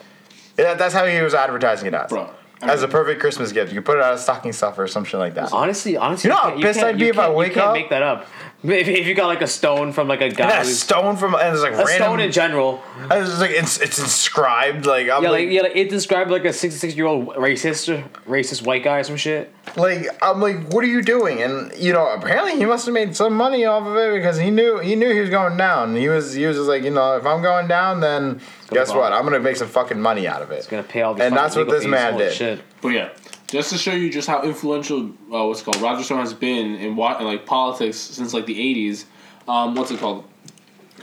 Yeah, that's how he was advertising it as. Bro, I as a perfect Christmas gift, you could put it out a stocking stuffer or some shit like that. Honestly, honestly, You know how pissed I'd be if I wake you can't up? make that up. If, if you got like a stone from like a And guy a who's stone from and it's like a random. stone in general. I was just like it's it's inscribed like I'm Yeah, like, like yeah, like it described like a sixty-six year old racist, racist white guy or some shit. like I'm like what are you doing? And you know apparently he must have made some money off of it because he knew he knew he was going down. He was he was just like you know if I'm going down then guess what I'm gonna make some fucking money out of it. It's gonna pay all these. And fucking that's what legal this fees. man Holy did. Shit. But yeah, just to show you just how influential uh, what's called Roger Stone has been in in like politics since like the '80s. Um, what's it called?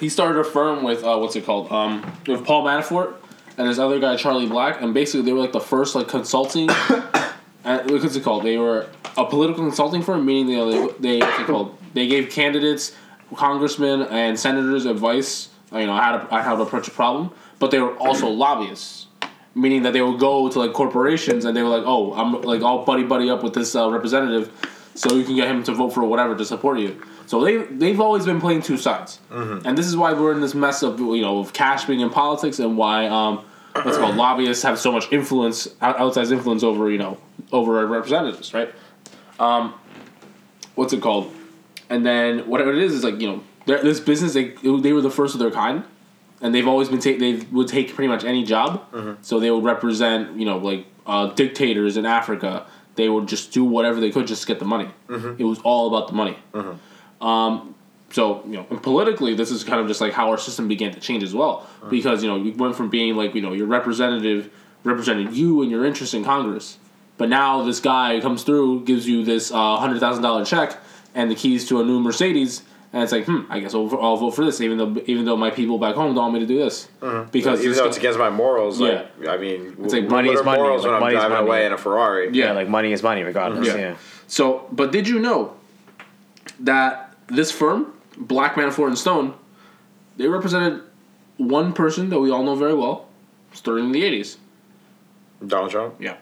He started a firm with uh, what's it called? Um, with Paul Manafort and this other guy Charlie Black, and basically they were like the first like consulting. and what's it called? They were a political consulting firm, meaning they they, what's it called? They gave candidates, congressmen, and senators advice. uh, You know how to how to approach a problem, but they were also lobbyists meaning that they would go to like corporations and they were like, "Oh, I'm like all buddy buddy up with this uh, representative, so you can get him to vote for whatever to support you." So they they've always been playing two sides, and this is why we're in this mess of you know of cash being in politics and why um what's called lobbyists have so much influence out- outsized influence over you know over representatives, right? Um, what's it called? And then whatever it is is like you know this business they they were the first of their kind and they've always been take they would take pretty much any job. So they would represent you know like uh, dictators in Africa. They would just do whatever they could just to get the money. It was all about the money. Um, so you know, and politically, this is kind of just like how our system began to change as well. Because you know, you went from being like you know your representative represented you and your interests in Congress, but now this guy comes through, gives you this uh, hundred thousand dollar check and the keys to a new Mercedes, and it's like, hmm, I guess I'll, I'll vote for this, even though even though my people back home don't want me to do this, because Even though it's against my morals, like I mean, It's like money are is money, morals like when I'm money's driving money. away in a Ferrari? Yeah. Yeah, like money is money, regardless. Yeah. Yeah. So, but did you know that this firm, Black Manafort and Stone, they represented one person that we all know very well, starting in the eighties. Donald Trump. Yeah.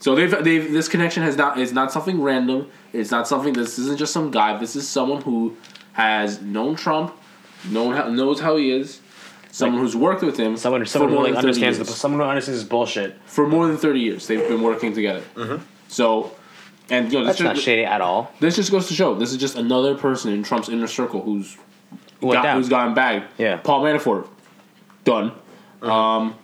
So they've they've this connection has not is not something random. It's not something. This isn't just some guy. This is someone who has known Trump, known how, knows how he is. Someone who's worked with him. Someone, for someone who like than 30 understands the, years. someone who understands his bullshit. for more than thirty years. They've been working together. So, and you know this That's not shady at all. this just goes to show this is just another person in Trump's inner circle who's Who went got, down? who's gotten bagged. Yeah. Paul Manafort, done. Um,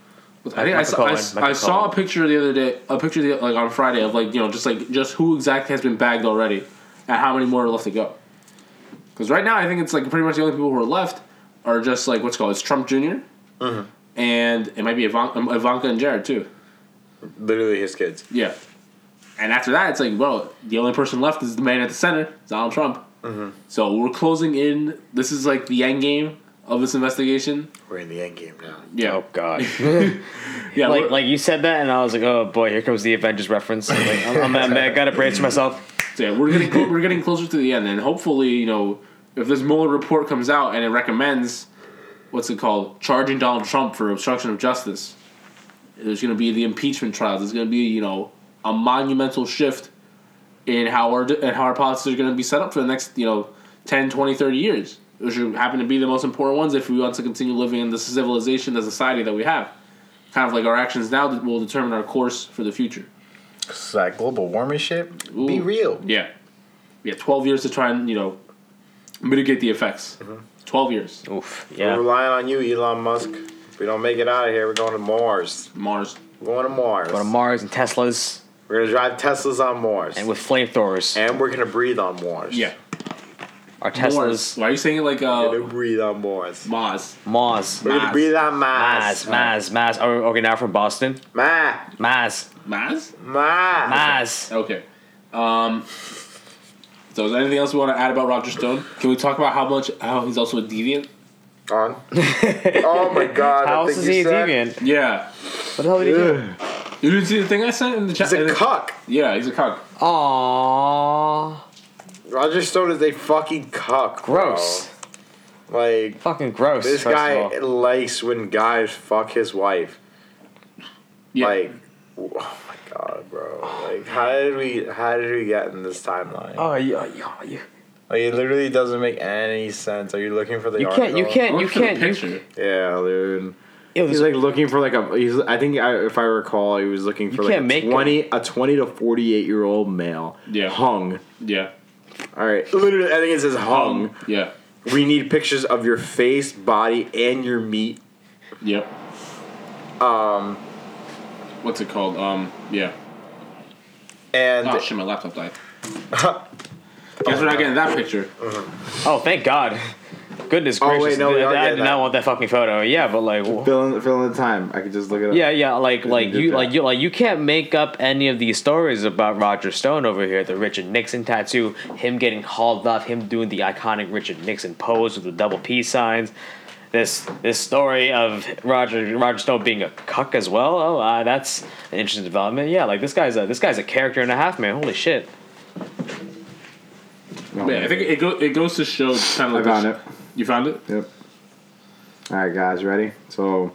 I think I saw, I, Michael s- Cohen, I saw a picture the other day, a picture the, like on Friday of like you know just like just who exactly has been bagged already, and how many more are left to go. Because right now I think it's like pretty much the only people who are left are just like what's it called it's Trump junior mm-hmm. and it might be Ivanka, um, Ivanka and Jared too. Literally his kids. Yeah. And after that, it's like, well, the only person left is the man at the center, Donald Trump. Mm-hmm. So we're closing in. This is like the end game of this investigation. We're in the end game now. Yeah. Oh God! Yeah. like like you said that, and I was like, oh boy, here comes the Avengers reference. Like, I'm, I'm, I gotta brace myself. so yeah, we're getting we're getting closer to the end, and hopefully, you know, if this Mueller report comes out and it recommends what's it called, charging Donald Trump for obstruction of justice, there's going to be the impeachment trials. There's going to be you know a monumental shift in how our and how our policies are going to be set up for the next you know 10, 20, 30 years. Which should happen to be the most important ones if we want to continue living in the civilization, the society that we have. Kind of like our actions now that will determine our course for the future. So that global warming shit, be real. Yeah. Yeah, 12 years to try and, you know, mitigate the effects. Mm-hmm. 12 years. Oof. We're Yeah. relying on you, Elon Musk. If we don't make it out of here, we're going to Mars. Mars. We're going to Mars. Going to Mars and Teslas we're gonna drive Teslas on Mars, and with flamethrowers. and we're gonna breathe on Mars. Yeah. Our Mars. Teslas. Why are you saying it like we're uh, gonna breathe on Mars. Mars? Mars. We're gonna breathe on Mars. Mars. Mars. Mars. Okay, now from Boston. Ma, Mars. Mars? ma. Mars. Okay. Um, so is there anything else we want to add about Roger Stone? Can we talk about how much, how he's also a deviant? On. oh my God! How I else is he a said- deviant? Yeah. What the hell did he do? You didn't see the thing I sent in the chat? He's a in the- cuck. Yeah, he's a cuck. Aww. Roger Stone is a fucking cuck. bro. Gross. Like Fucking gross. this guy likes when guys fuck his wife. Yeah. Like, oh my god, bro! Like, how did we? How did we get in this timeline? Oh, you, oh, you, oh, you, Like, it literally doesn't make any sense. Are you looking for the? you can't, you can't, you to put a can't. You. Yeah, dude. Ew, He's like looking for like a. He's. I think I, if I recall, he was looking for like can't a twenty, a twenty to forty-eight year old male. Yeah. Hung. Yeah. All right. Literally, I think it says hung. Yeah. We need pictures of your face, body, and your meat. Yep. Um, What's it called? Um, yeah. and Oh shit, my laptop died. Guess we're not getting that picture. oh, thank God. Goodness Oh, gracious. wait, no, we I, I getting did not want that fucking photo. Yeah, but like. wh- Fill in, fill in the time. I could just look at it up. Yeah, yeah, like like you like you like you can't make up any of these stories about Roger Stone over here. The Richard Nixon tattoo, him getting hauled off, him doing the iconic Richard Nixon pose with the double peace signs. This this story of Roger Roger Stone being a cuck as well. Oh, uh, that's an interesting development. Yeah, like this guy's a this guy's a character and a half, man. Holy shit. No, Yeah, I think it, go, it goes to show kind of I like found it. You found it? Yep. All right, guys, ready? So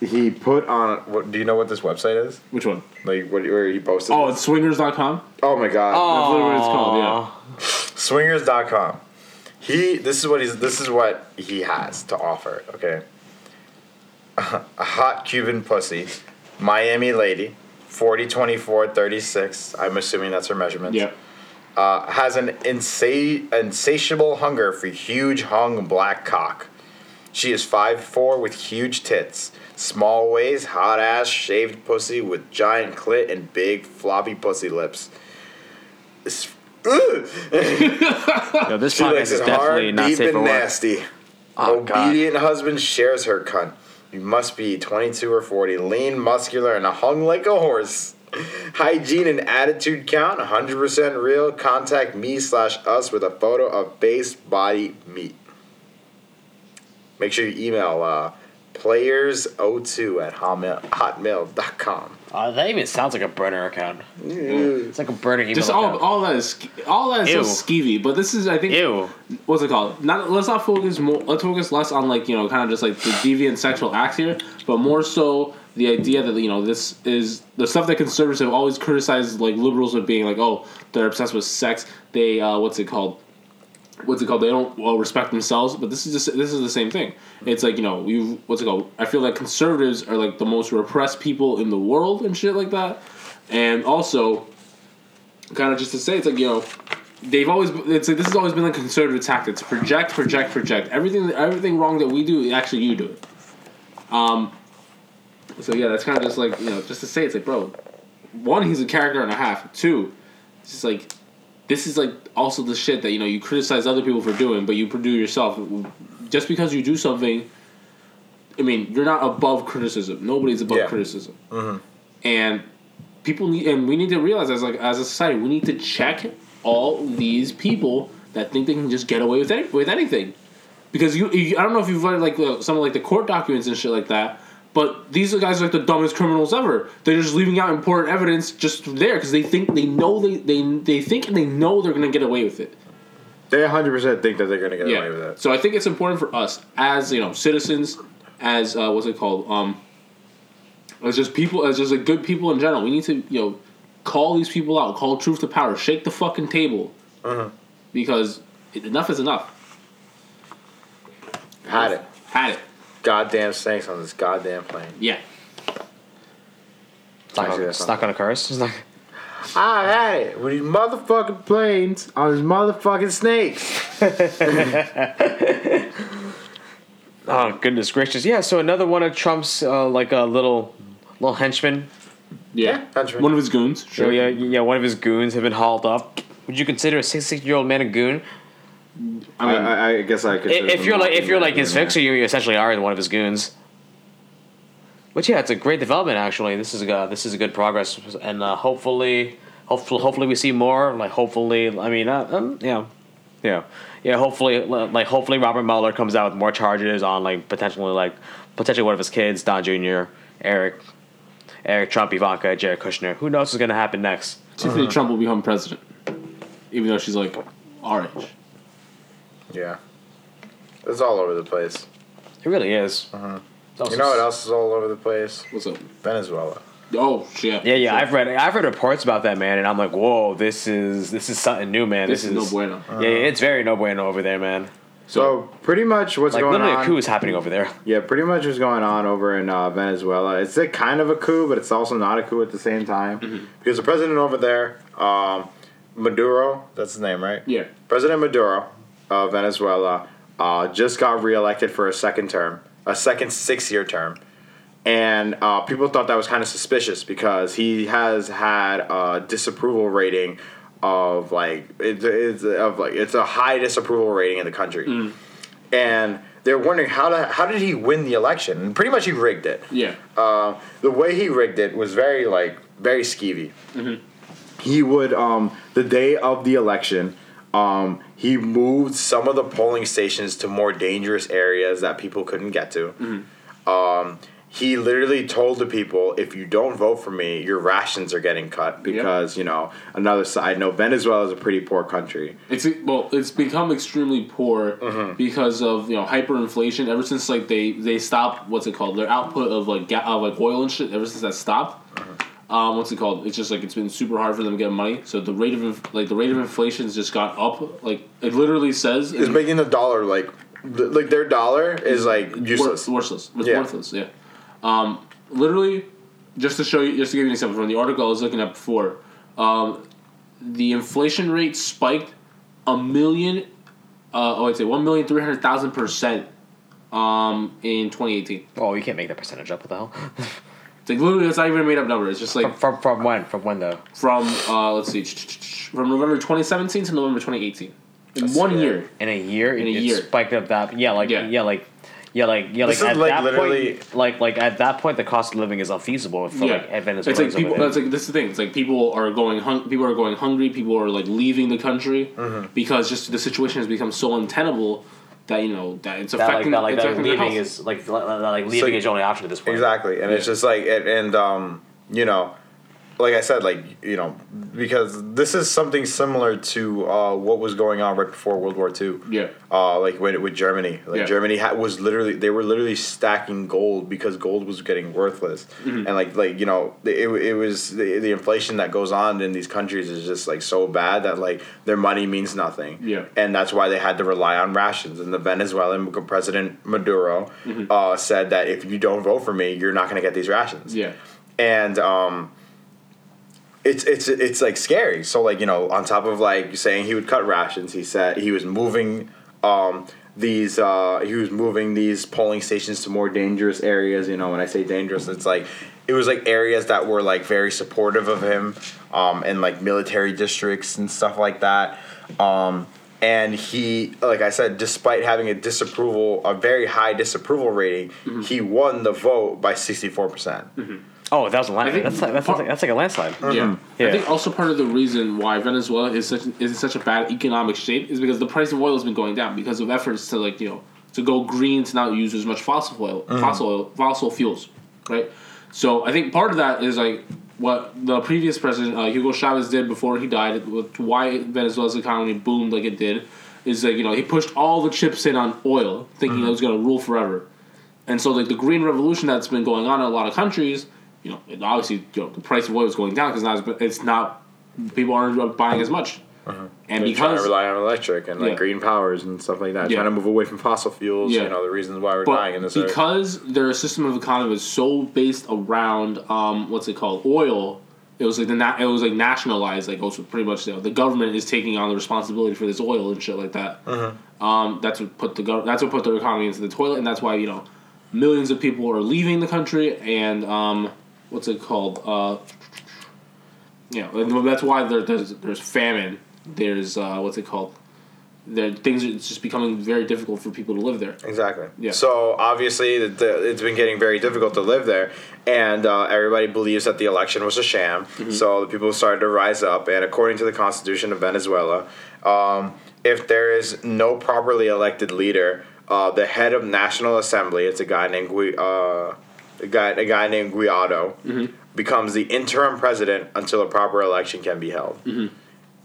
he put on what? Do you know what this website is? Which one? Like, what? Where he posted? Oh, this? it's swingers.com? oh my god! Oh. That's literally what it's called, yeah. Aw. Swingers.com. He. This is what he's. This is what he has to offer. Okay. A hot Cuban pussy, Miami lady, 40, 24, 36. I'm assuming that's her measurements. Yeah. Uh, has an insa- insatiable hunger for huge hung black cock. She is 5'4 with huge tits, small waist, hot ass, shaved pussy with giant clit and big floppy pussy lips. This, Yo, this she podcast is it definitely hard, not deep, safe and nasty. Oh, God. Obedient husband shares her cunt. You must be 22 or 40, lean, muscular, and hung like a horse. Hygiene and attitude count, 100% real. Contact me slash us with a photo of base body meat. Make sure you email uh, players02 at hotmail, hotmail.com. Uh, that even sounds like a burner account. It's like a burner email Just all, account. all that is all that is Ew. so skeevy. But this is I think Ew. what's it called? Not let's not focus more. Let's focus less on like you know kind of just like the deviant sexual acts here, but more so the idea that you know this is the stuff that conservatives have always criticized like liberals of being like oh they're obsessed with sex. They uh, what's it called? What's it called? They don't well respect themselves, but this is just this is the same thing. It's like you know you what's it called? I feel like conservatives are like the most repressed people in the world and shit like that, and also kind of just to say it's like you know they've always it's like this has always been a conservative tactic to project project project everything everything wrong that we do actually you do it um so yeah that's kind of just like you know just to say it's like bro one he's a character and a half. Two it's just like this is like also the shit that you know you criticize other people for doing but you do yourself. Just because you do something i mean you're not above criticism. Nobody's above Yeah. criticism. And people need and we need to realize as like as a society we need to check all these people that think they can just get away with any, with anything. Because you, you I don't know if you've read like uh, some of like the court documents and shit like that but these are guys are like the dumbest criminals ever they're just leaving out important evidence just there because they think they know they, they they think and they know they're gonna get away with it They 100% think that they're going to get away with it. so I think it's important for us as you know citizens, as uh, what's it called? Um, as just people, as just like good people in general. We need to you know call these people out, call truth to power, shake the fucking table, because enough is enough. Had it. Had it. Goddamn snakes on this goddamn plane. Yeah. It's not, Actually, gonna, that's it's not gonna curse. It's not, I've had it with these motherfucking planes on these motherfucking snakes. oh goodness gracious! Yeah. So another one of Trump's uh, like a little little henchmen. Yeah. country. One of his goons. So yeah, yeah. One of his goons have been hauled up. Would you consider a sixty-year-old man a goon? I mean, I, I guess I I- could. If you're like if you're like his fixer, you essentially are one of his goons. But yeah, it's a great development actually. This is a this is a good progress, and uh, hopefully, hopefully, hopefully we see more. Like hopefully, I mean, uh, um, yeah, yeah, yeah. Hopefully, like hopefully Robert Mueller comes out with more charges on like potentially like potentially one of his kids, Don Jr., Eric, Eric Trump, Ivanka, Jared Kushner. Who knows what's gonna happen next? Tiffany Trump will become president, even though she's like our age. Yeah. It's all over the place. It really is. It's also You know what else is all over the place? What's up? Venezuela. Oh shit. Yeah, yeah. I've read I've read reports about that man, and I'm like, whoa, this is this is something new, man. This This, is no bueno. Yeah, yeah, it's very no bueno over there, man. So, pretty much what's Like going literally on. a coup is happening over there. Yeah, pretty much what's going on over in uh, Venezuela. It's a kind of a coup, but it's also not a coup at the same time. because the president over there, um, Maduro, that's his name, right? Yeah. President Maduro of Venezuela uh, just got reelected for a second term, a second six year term. And uh, people thought that was kind of suspicious because he has had a disapproval rating of like it, it's of like it's a high disapproval rating in the country, and they're wondering how to, how did he win the election? And pretty much he rigged it. Yeah. Uh, the way he rigged it was very like very skeevy. He would um, the day of the election, um, he moved some of the polling stations to more dangerous areas that people couldn't get to. Um, he literally told the people, if you don't vote for me, your rations are getting cut because you know. Another side note: Venezuela is a pretty poor country. It's well, it's become extremely poor Mm-hmm. because of you know hyperinflation. Ever since like they they stopped what's it called their output of like ga- of like oil and shit. Ever since that stopped, Mm-hmm. Um, what's it called? It's just like it's been super hard for them to get money. So the rate of inf- like the rate of inflation's just got up. Like it literally says It's making the dollar like th- like their dollar is like useless. Worthless. Worthless. It's Yeah. worthless. Yeah. Um, literally, just to show you, just to give you an example from the article I was looking at before, um, the inflation rate spiked a million. Uh, oh, I'd say one million three hundred thousand percent. Um, in 2018, Oh, you can't make that percentage up. What the hell? it's like literally, it's not even a made up number. It's just like from, from from when? From when though? from uh, let's see, from November 2017 to November 2018, in one scary. year. In a year? In a it year. spiked up that. Yeah, like Yeah. yeah, like Yeah, like yeah, like This at like, that literally- point, like like at that point, the cost of living is unfeasible for like Venezuela. it's like people. That's like this is the thing. It's like people are going. Hung, people are going hungry. People are like leaving the country Mm-hmm. because just the situation has become so untenable that you know that it's that like affecting. that like it's that affecting leaving health. is like like, like leaving is your only option at this point. Exactly, and it's just like and, and um, you know, like I said, like you know, because this is something similar to uh, what was going on right before World War II. Yeah. Uh, like with, with Germany, like Yeah. Germany ha- was literally they were literally stacking gold because gold was getting worthless, Mm-hmm. and like like you know it, it was the, the inflation that goes on in these countries is just like so bad that like their money means nothing. Yeah. and that's why they had to rely on rations. And the Venezuelan president Maduro Mm-hmm. uh, said that if you don't vote for me, you're not going to get these rations Yeah. and um it's it's it's like scary. So like you know on top of like saying he would cut rations he said he was moving um these uh he was moving these polling stations to more dangerous areas you know when i say dangerous it's like it was like areas that were like very supportive of him um and like military districts and stuff like that. Um and he like i said despite having a disapproval a very high disapproval rating he won the vote by 64% Oh, that was a I land. think- That's like, that's, like, that's like a landslide. Yeah. Yeah. I think also part of the reason why Venezuela is such is in such a bad economic shape is because the price of oil has been going down because of efforts to like you know to go green to not use as much fossil oil fossil oil fossil fuels, right? So I think part of that is like what the previous president uh, Hugo Chavez did before he died. with Why Venezuela's economy boomed like it did is like you know he pushed all the chips in on oil, thinking it was going to rule forever. And so, like the green revolution that's been going on in a lot of countries, you know, it obviously you know, the price of oil is going down because now it's, not people aren't buying as much, and Uh-huh. They're trying to rely on electric and like Yeah. green powers and stuff like that. Yeah. Trying to move away from fossil fuels. Yeah. You know the reasons why we're dying in but this. earth. because their system of economy is so based around um, what's it called oil. It was like the na- it was like nationalized, like also pretty much you know, the government is taking on the responsibility for this oil and shit like that. Uh-huh. Um, that's what put the gov- that's what put their economy into the toilet, and that's why you know millions of people are leaving the country, and um, what's it called? Uh, you know, and that's why there, there's there's famine. There's uh, what's it called? There things are it's just becoming very difficult for people to live there. Exactly. Yeah. So obviously, the, the, it's been getting very difficult to live there, and uh, everybody believes that the election was a sham. Mm-hmm. So the people started to rise up, and according to the Constitution of Venezuela, um, if there is no properly elected leader, uh, the head of National Assembly, it's a guy named uh, a guy a guy named Guaido, Mm-hmm. becomes the interim president until a proper election can be held, Mm-hmm.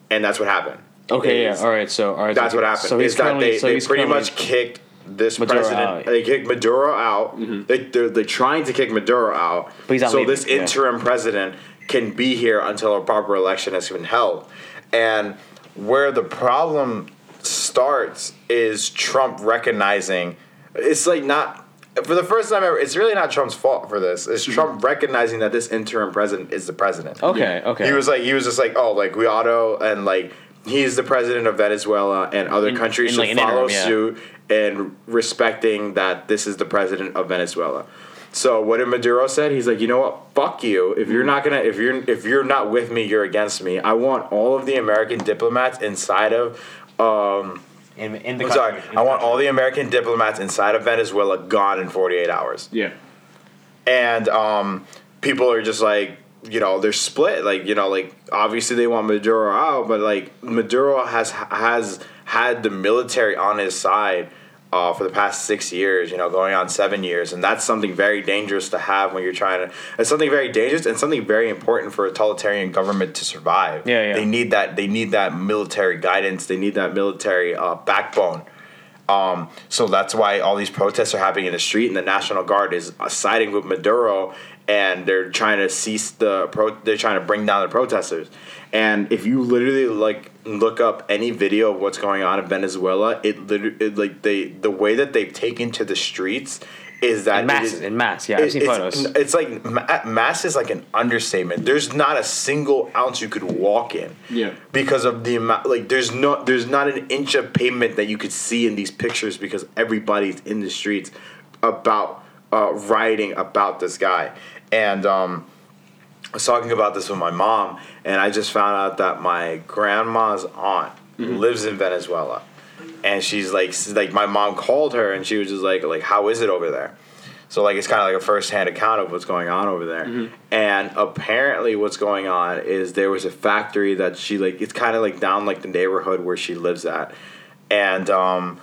and that's what happened. Okay, Is- yeah, all right. So, all right. that's so, what happened. So he's is that they, so they pretty much kicked this Maduro president. out. They kicked Maduro out. They, they're, they're trying to kick Maduro out. But he's so leaving, this yeah. interim president can be here until a proper election has been held. And where the problem starts is Trump recognizing it's like not for the first time ever. It's really not Trump's fault for this. It's Mm-hmm. Trump recognizing that this interim president is the president. Okay, okay. He was like, he was just like, oh, like Guaido and like he's the president of Venezuela, and other In- countries in, should like, follow interim, yeah. suit and respecting that this is the president of Venezuela. So what did Maduro said? He's like, you know what? Fuck you. If you're not gonna, if you're if you're not with me, you're against me. I want all of the American diplomats inside of. Um, in, in the I'm country. sorry. in I the want country. all the American diplomats inside of Venezuela gone in 48 hours Yeah. and um, people are just like you know they're split like you know like obviously they want Maduro out but like Maduro has has had the military on his side uh, for the past six years you know going on seven years and that's something very dangerous to have when you're trying to it's something very dangerous and something very important for a totalitarian government to survive Yeah, yeah. they need that they need that military guidance they need that military uh, backbone um, so that's why all these protests are happening in the street, and the National Guard is uh, siding with Maduro, and they're trying to cease the pro. They're trying to bring down the protesters. And if you literally like look up any video of what's going on in Venezuela, it literally it, like they the way that they've taken to the streets is that in mass, is- in mass. Yeah, I've seen it's, photos. It's like mass is like an understatement. There's not a single ounce you could walk in. Yeah. Because of the amount, like there's no, there's not an inch of pavement that you could see in these pictures because everybody's in the streets about uh, rioting about this guy. And um, I was talking about this with my mom, and I just found out that my grandma's aunt mm-hmm. lives in Venezuela. and she's like like my mom called her and she was just like like how is it over there? So like it's kind of like a first-hand account of what's going on over there. Mm-hmm. And apparently what's going on is there was a factory that she like it's kind of like down like the neighborhood where she lives at. And um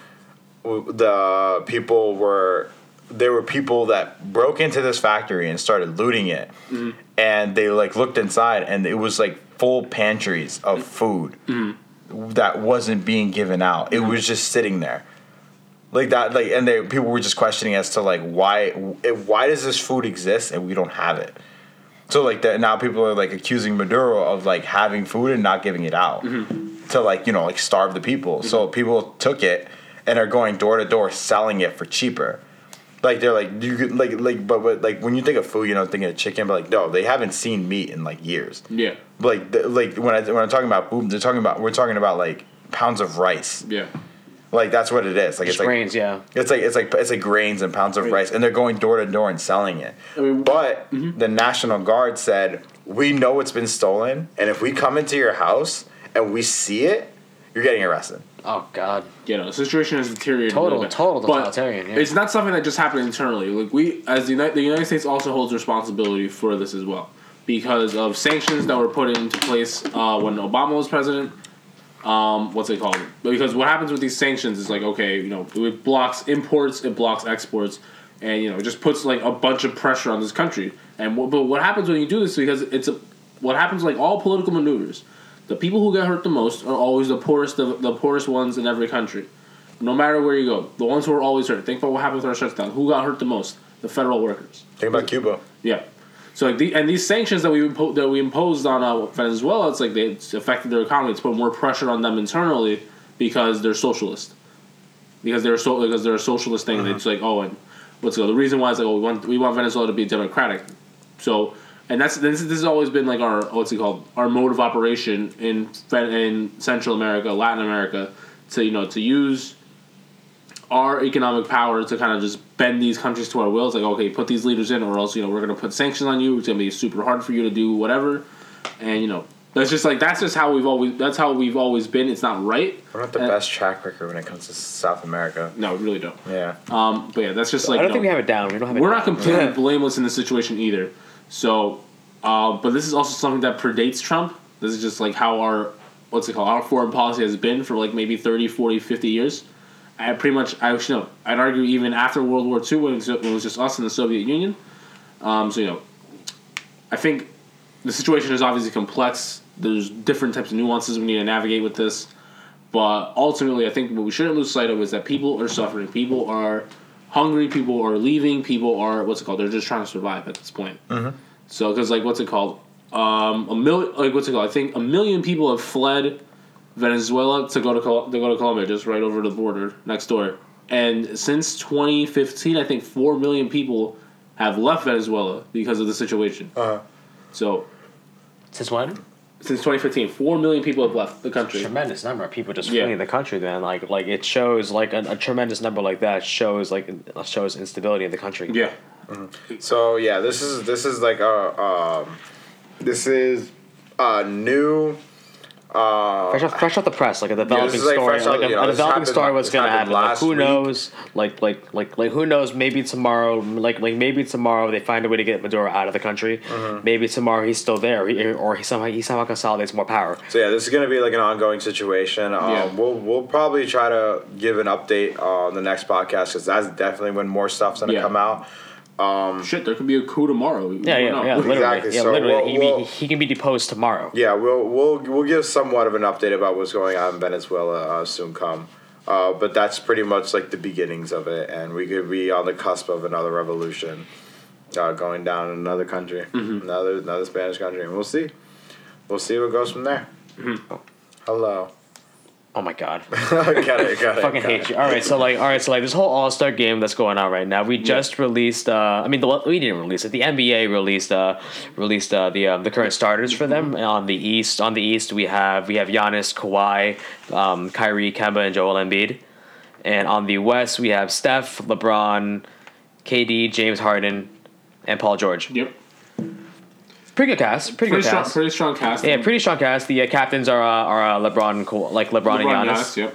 the people were there were people that broke into this factory and started looting it mm-hmm. And they like looked inside and it was like full pantries of food mm-hmm. that wasn't being given out. It was just sitting there. Like that like and they people were just questioning as to like why why does this food exist and we don't have it? So like that now people are like accusing Maduro of like having food and not giving it out mm-hmm. to like you know like starve the people. So mm-hmm. people took it and are going door to door selling it for cheaper. Like they're like you could like like but, but like when you think of food you know thinking of chicken but like no they haven't seen meat in like years. Yeah. Like the, like when I when I'm talking about food they're talking about we're talking about like pounds of rice. Yeah. Like that's what it is. Like Just it's like grains, yeah. it's like it's like it's like grains and pounds of Right. rice, and they're going door to door and selling it. I mean- but Mm-hmm. the National Guard said we know it's been stolen, and if we come into your house and we see it, you're getting arrested. Oh God. you know, the situation has deteriorated. Total- total totalitarian, yeah. It's not something that just happened internally. Like we, as the United, the United States also holds responsibility for this as well because of sanctions that were put into place uh, when Obama was president. Um, what's it called? Because what happens with these sanctions is like, okay, you know, it blocks imports, it blocks exports, and you know, it just puts like a bunch of pressure on this country. And what, but what happens when you do this? Because it's a, what happens like all political maneuvers. The people who get hurt the most are always the poorest, the, the poorest ones in every country. No matter where you go, the ones who are always hurt. Think about what happened with our shutdown. Who got hurt the most? The federal workers. Think about Cuba. Yeah. So like the, and these sanctions that we impo- that we imposed on uh, Venezuela, it's like they it's affected their economy. It's put more pressure on them internally because they're socialist. Because they're so because they're a socialist thing. It's like oh and let's go. the reason why is like oh we want we want Venezuela to be democratic. So and that's this, this has always been like our what's it called our mode of operation in in Central America, Latin America, to you know to use our economic power to kind of just bend these countries to our will. It's like, okay, put these leaders in, or else you know we're gonna put sanctions on you. It's gonna be super hard for you to do whatever, and you know that's just like that's just how we've always that's how we've always been. It's not right. We're not the Uh, best track record when it comes to South America. No, we really don't. Yeah. Um, but yeah, that's just like I don't you think we have it down. We don't have it. we're down. not completely blameless in this situation either. So, uh, but this is also something that predates Trump. This is just like how our what's it called our foreign policy has been for like maybe 30, 40, 50 years. I pretty much I you know I'd argue even after World War II when it was, just us and the Soviet Union. Um, so you know, I think the situation is obviously complex. There's different types of nuances we need to navigate with this. But ultimately, I think what we shouldn't lose sight of is that people are suffering. People are hungry. People are leaving. People are what's it called? They're just trying to survive at this point. So, because like what's it called? Um, a million like what's it called? I think a million people have fled Venezuela to go to Col- to go to Colombia, just right over the border next door. And since 2015, I think four million people have left Venezuela because of the situation. Uh, So Since when? Since 2015, four million people have left the country. Tremendous number of people just Yeah. fleeing the country. Then, like, like it shows like a, a tremendous number like that shows like shows instability in the country. Yeah. So yeah, this is this is like a um, this is a new uh, Fresh off, fresh off the press, like a developing is, like, story, fresh like off- a, know, a developing happened- story. What's this gonna happen? Like, who week. knows? Like, like, like, like, who knows? Maybe tomorrow, like, like maybe tomorrow they find a way to get Maduro out of the country. Mm-hmm. Maybe tomorrow he's still there, he, or he somehow he somehow consolidates more power. So yeah, this is gonna be like an ongoing situation. Um, Yeah. We'll we'll probably try to give an update on the next podcast because that's definitely when more stuff's gonna Yeah. come out. Shit, there could be a coup tomorrow. Yeah, yeah, yeah. Literally, Exactly, yeah, so literally. we'll- he, we'll- he, he can be deposed tomorrow. Yeah, we'll we'll we'll give somewhat of an update about what's going on in Venezuela uh, soon come. Uh, but that's pretty much like the beginnings of it, and we could be on the cusp of another revolution uh, going down in another country, another another Spanish country, and we'll see. We'll see what goes from there. Hello. Oh my god. I got it. I got it. fucking got hate it. you. All right, so like, all right, so like this whole All Star game that's going on right now. We just released. Uh, I mean, the, we didn't release it. The NBA released. Uh, released uh, the um, the current starters for them on the East. On the East, we have we have Giannis, Kawhi, um, Kyrie, Kemba, and Joel Embiid. And on the West, we have Steph, LeBron, KD, James Harden, and Paul George. Yep. Pretty good cast. Pretty, Pretty good strong, cast. pretty strong cast. yeah, pretty strong cast. The uh, captains are uh, are uh, LeBron, and like LeBron, and Giannis. Giannis, Yep.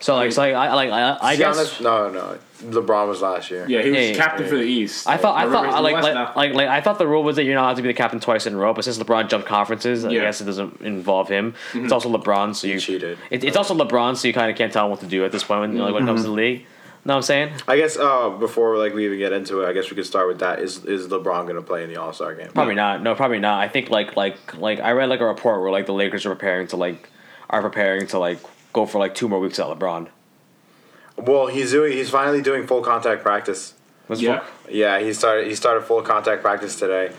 So like, so like, I like, I, I guess. Giannis, no, no, LeBron was last year. Yeah, he was Yeah, yeah, captain yeah. for the East. I thought, I remember thought, he's like, in the like, West now. like, like, I thought the rule was that you're not allowed to be the captain twice in a row. But since LeBron jumped conferences, I Yeah. guess it doesn't involve him. Mm-hmm. It's also LeBron, so you cheated. It, it's also LeBron, so you kind of can't tell him what to do at this point when, like, when it comes to the league. Know what I'm saying? I guess uh, before like we even get into it, I guess we could start with that. Is is LeBron gonna play in the All Star game? Probably not. No, probably not. I think like like like I read like a report where like the Lakers are preparing to like are preparing to like go for like two more weeks at LeBron. Well, he's doing. He's finally doing full contact practice. Was yeah. Yeah, he started. He started full contact practice today.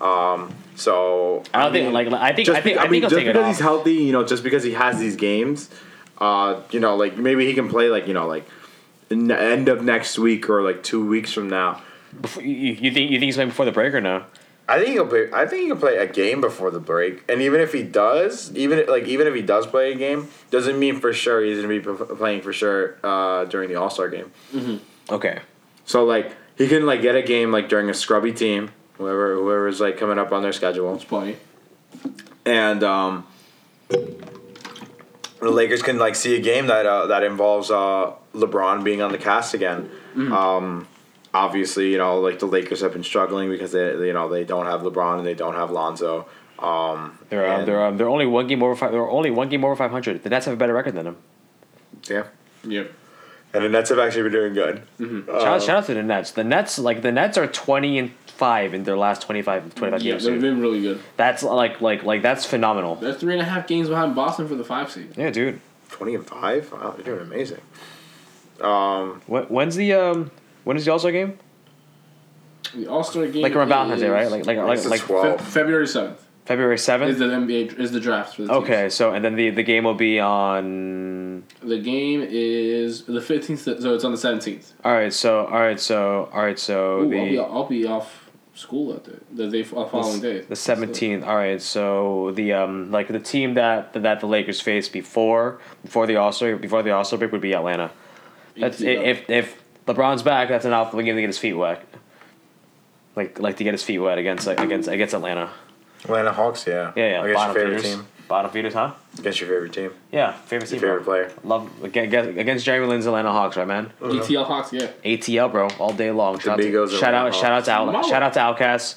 Um, so I don't think like I think Just I think be- I, think mean, he'll just take it because he's healthy, you know, just because he has these games, uh, you know, like maybe he can play like you know like n- end of next week or like two weeks from now. Before- you, you think you think he's playing before the break or no? I think he'll play. I think he can play a game before the break. And even if he does, even like even if he does play a game, doesn't mean for sure he's gonna be playing for sure uh, during the All Star game. Okay. So like he can like get a game like during a scrubby team, whoever whoever's like coming up on their schedule, It's funny. and um, the Lakers can like see a game that uh, that involves uh, LeBron being on the cast again. Um, obviously, you know, like the Lakers have been struggling because they, they, you know, they don't have LeBron and they don't have Lonzo. Um, They're um, they're um, they're only one game over five. They're only one game over five hundred. The Nets have a better record than them. yeah, Yep. and the Nets have actually been doing good. Shout, out, shout out to the Nets. The Nets like the Nets are twenty and five in their last 25, 25 Yeah, games. they've been really good. That's like like like that's phenomenal. They're three and a half games behind Boston for the five seed. Yeah, dude. Twenty and five. Wow, they're doing amazing. Um, When, when's the um when is the All Star game? The All Star game Like around Valentine's Day, right? Like like like, like 12th. Fe- February seventh February is the NBA is the draft for the teams. Okay, so and then the the game will be on. The game is the fifteenth, so it's on the seventeenth. All right, so all right, so all right, so I'll, the be, I'll be off school that day. The day uh, following day. The seventeenth. All right. So the um like the team that that the Lakers faced before before the All Star before the All Star break would be Atlanta. That's Yeah. if if LeBron's back, that's enough for him to get his feet wet. Like like to get his feet wet against like, against against Atlanta. Atlanta Hawks. Yeah. Yeah, yeah. Against bottom your favorite feeders. team. Bottom feeders, huh? Against your favorite team. Yeah, favorite team. Favorite bro. player. Love against, against Jeremy Lin's Atlanta Hawks, right, man? ATL Hawks, yeah. ATL, bro, all day long. Shout out, to, shout out, Atlanta shout out to Out, Mama. shout out to OutKast.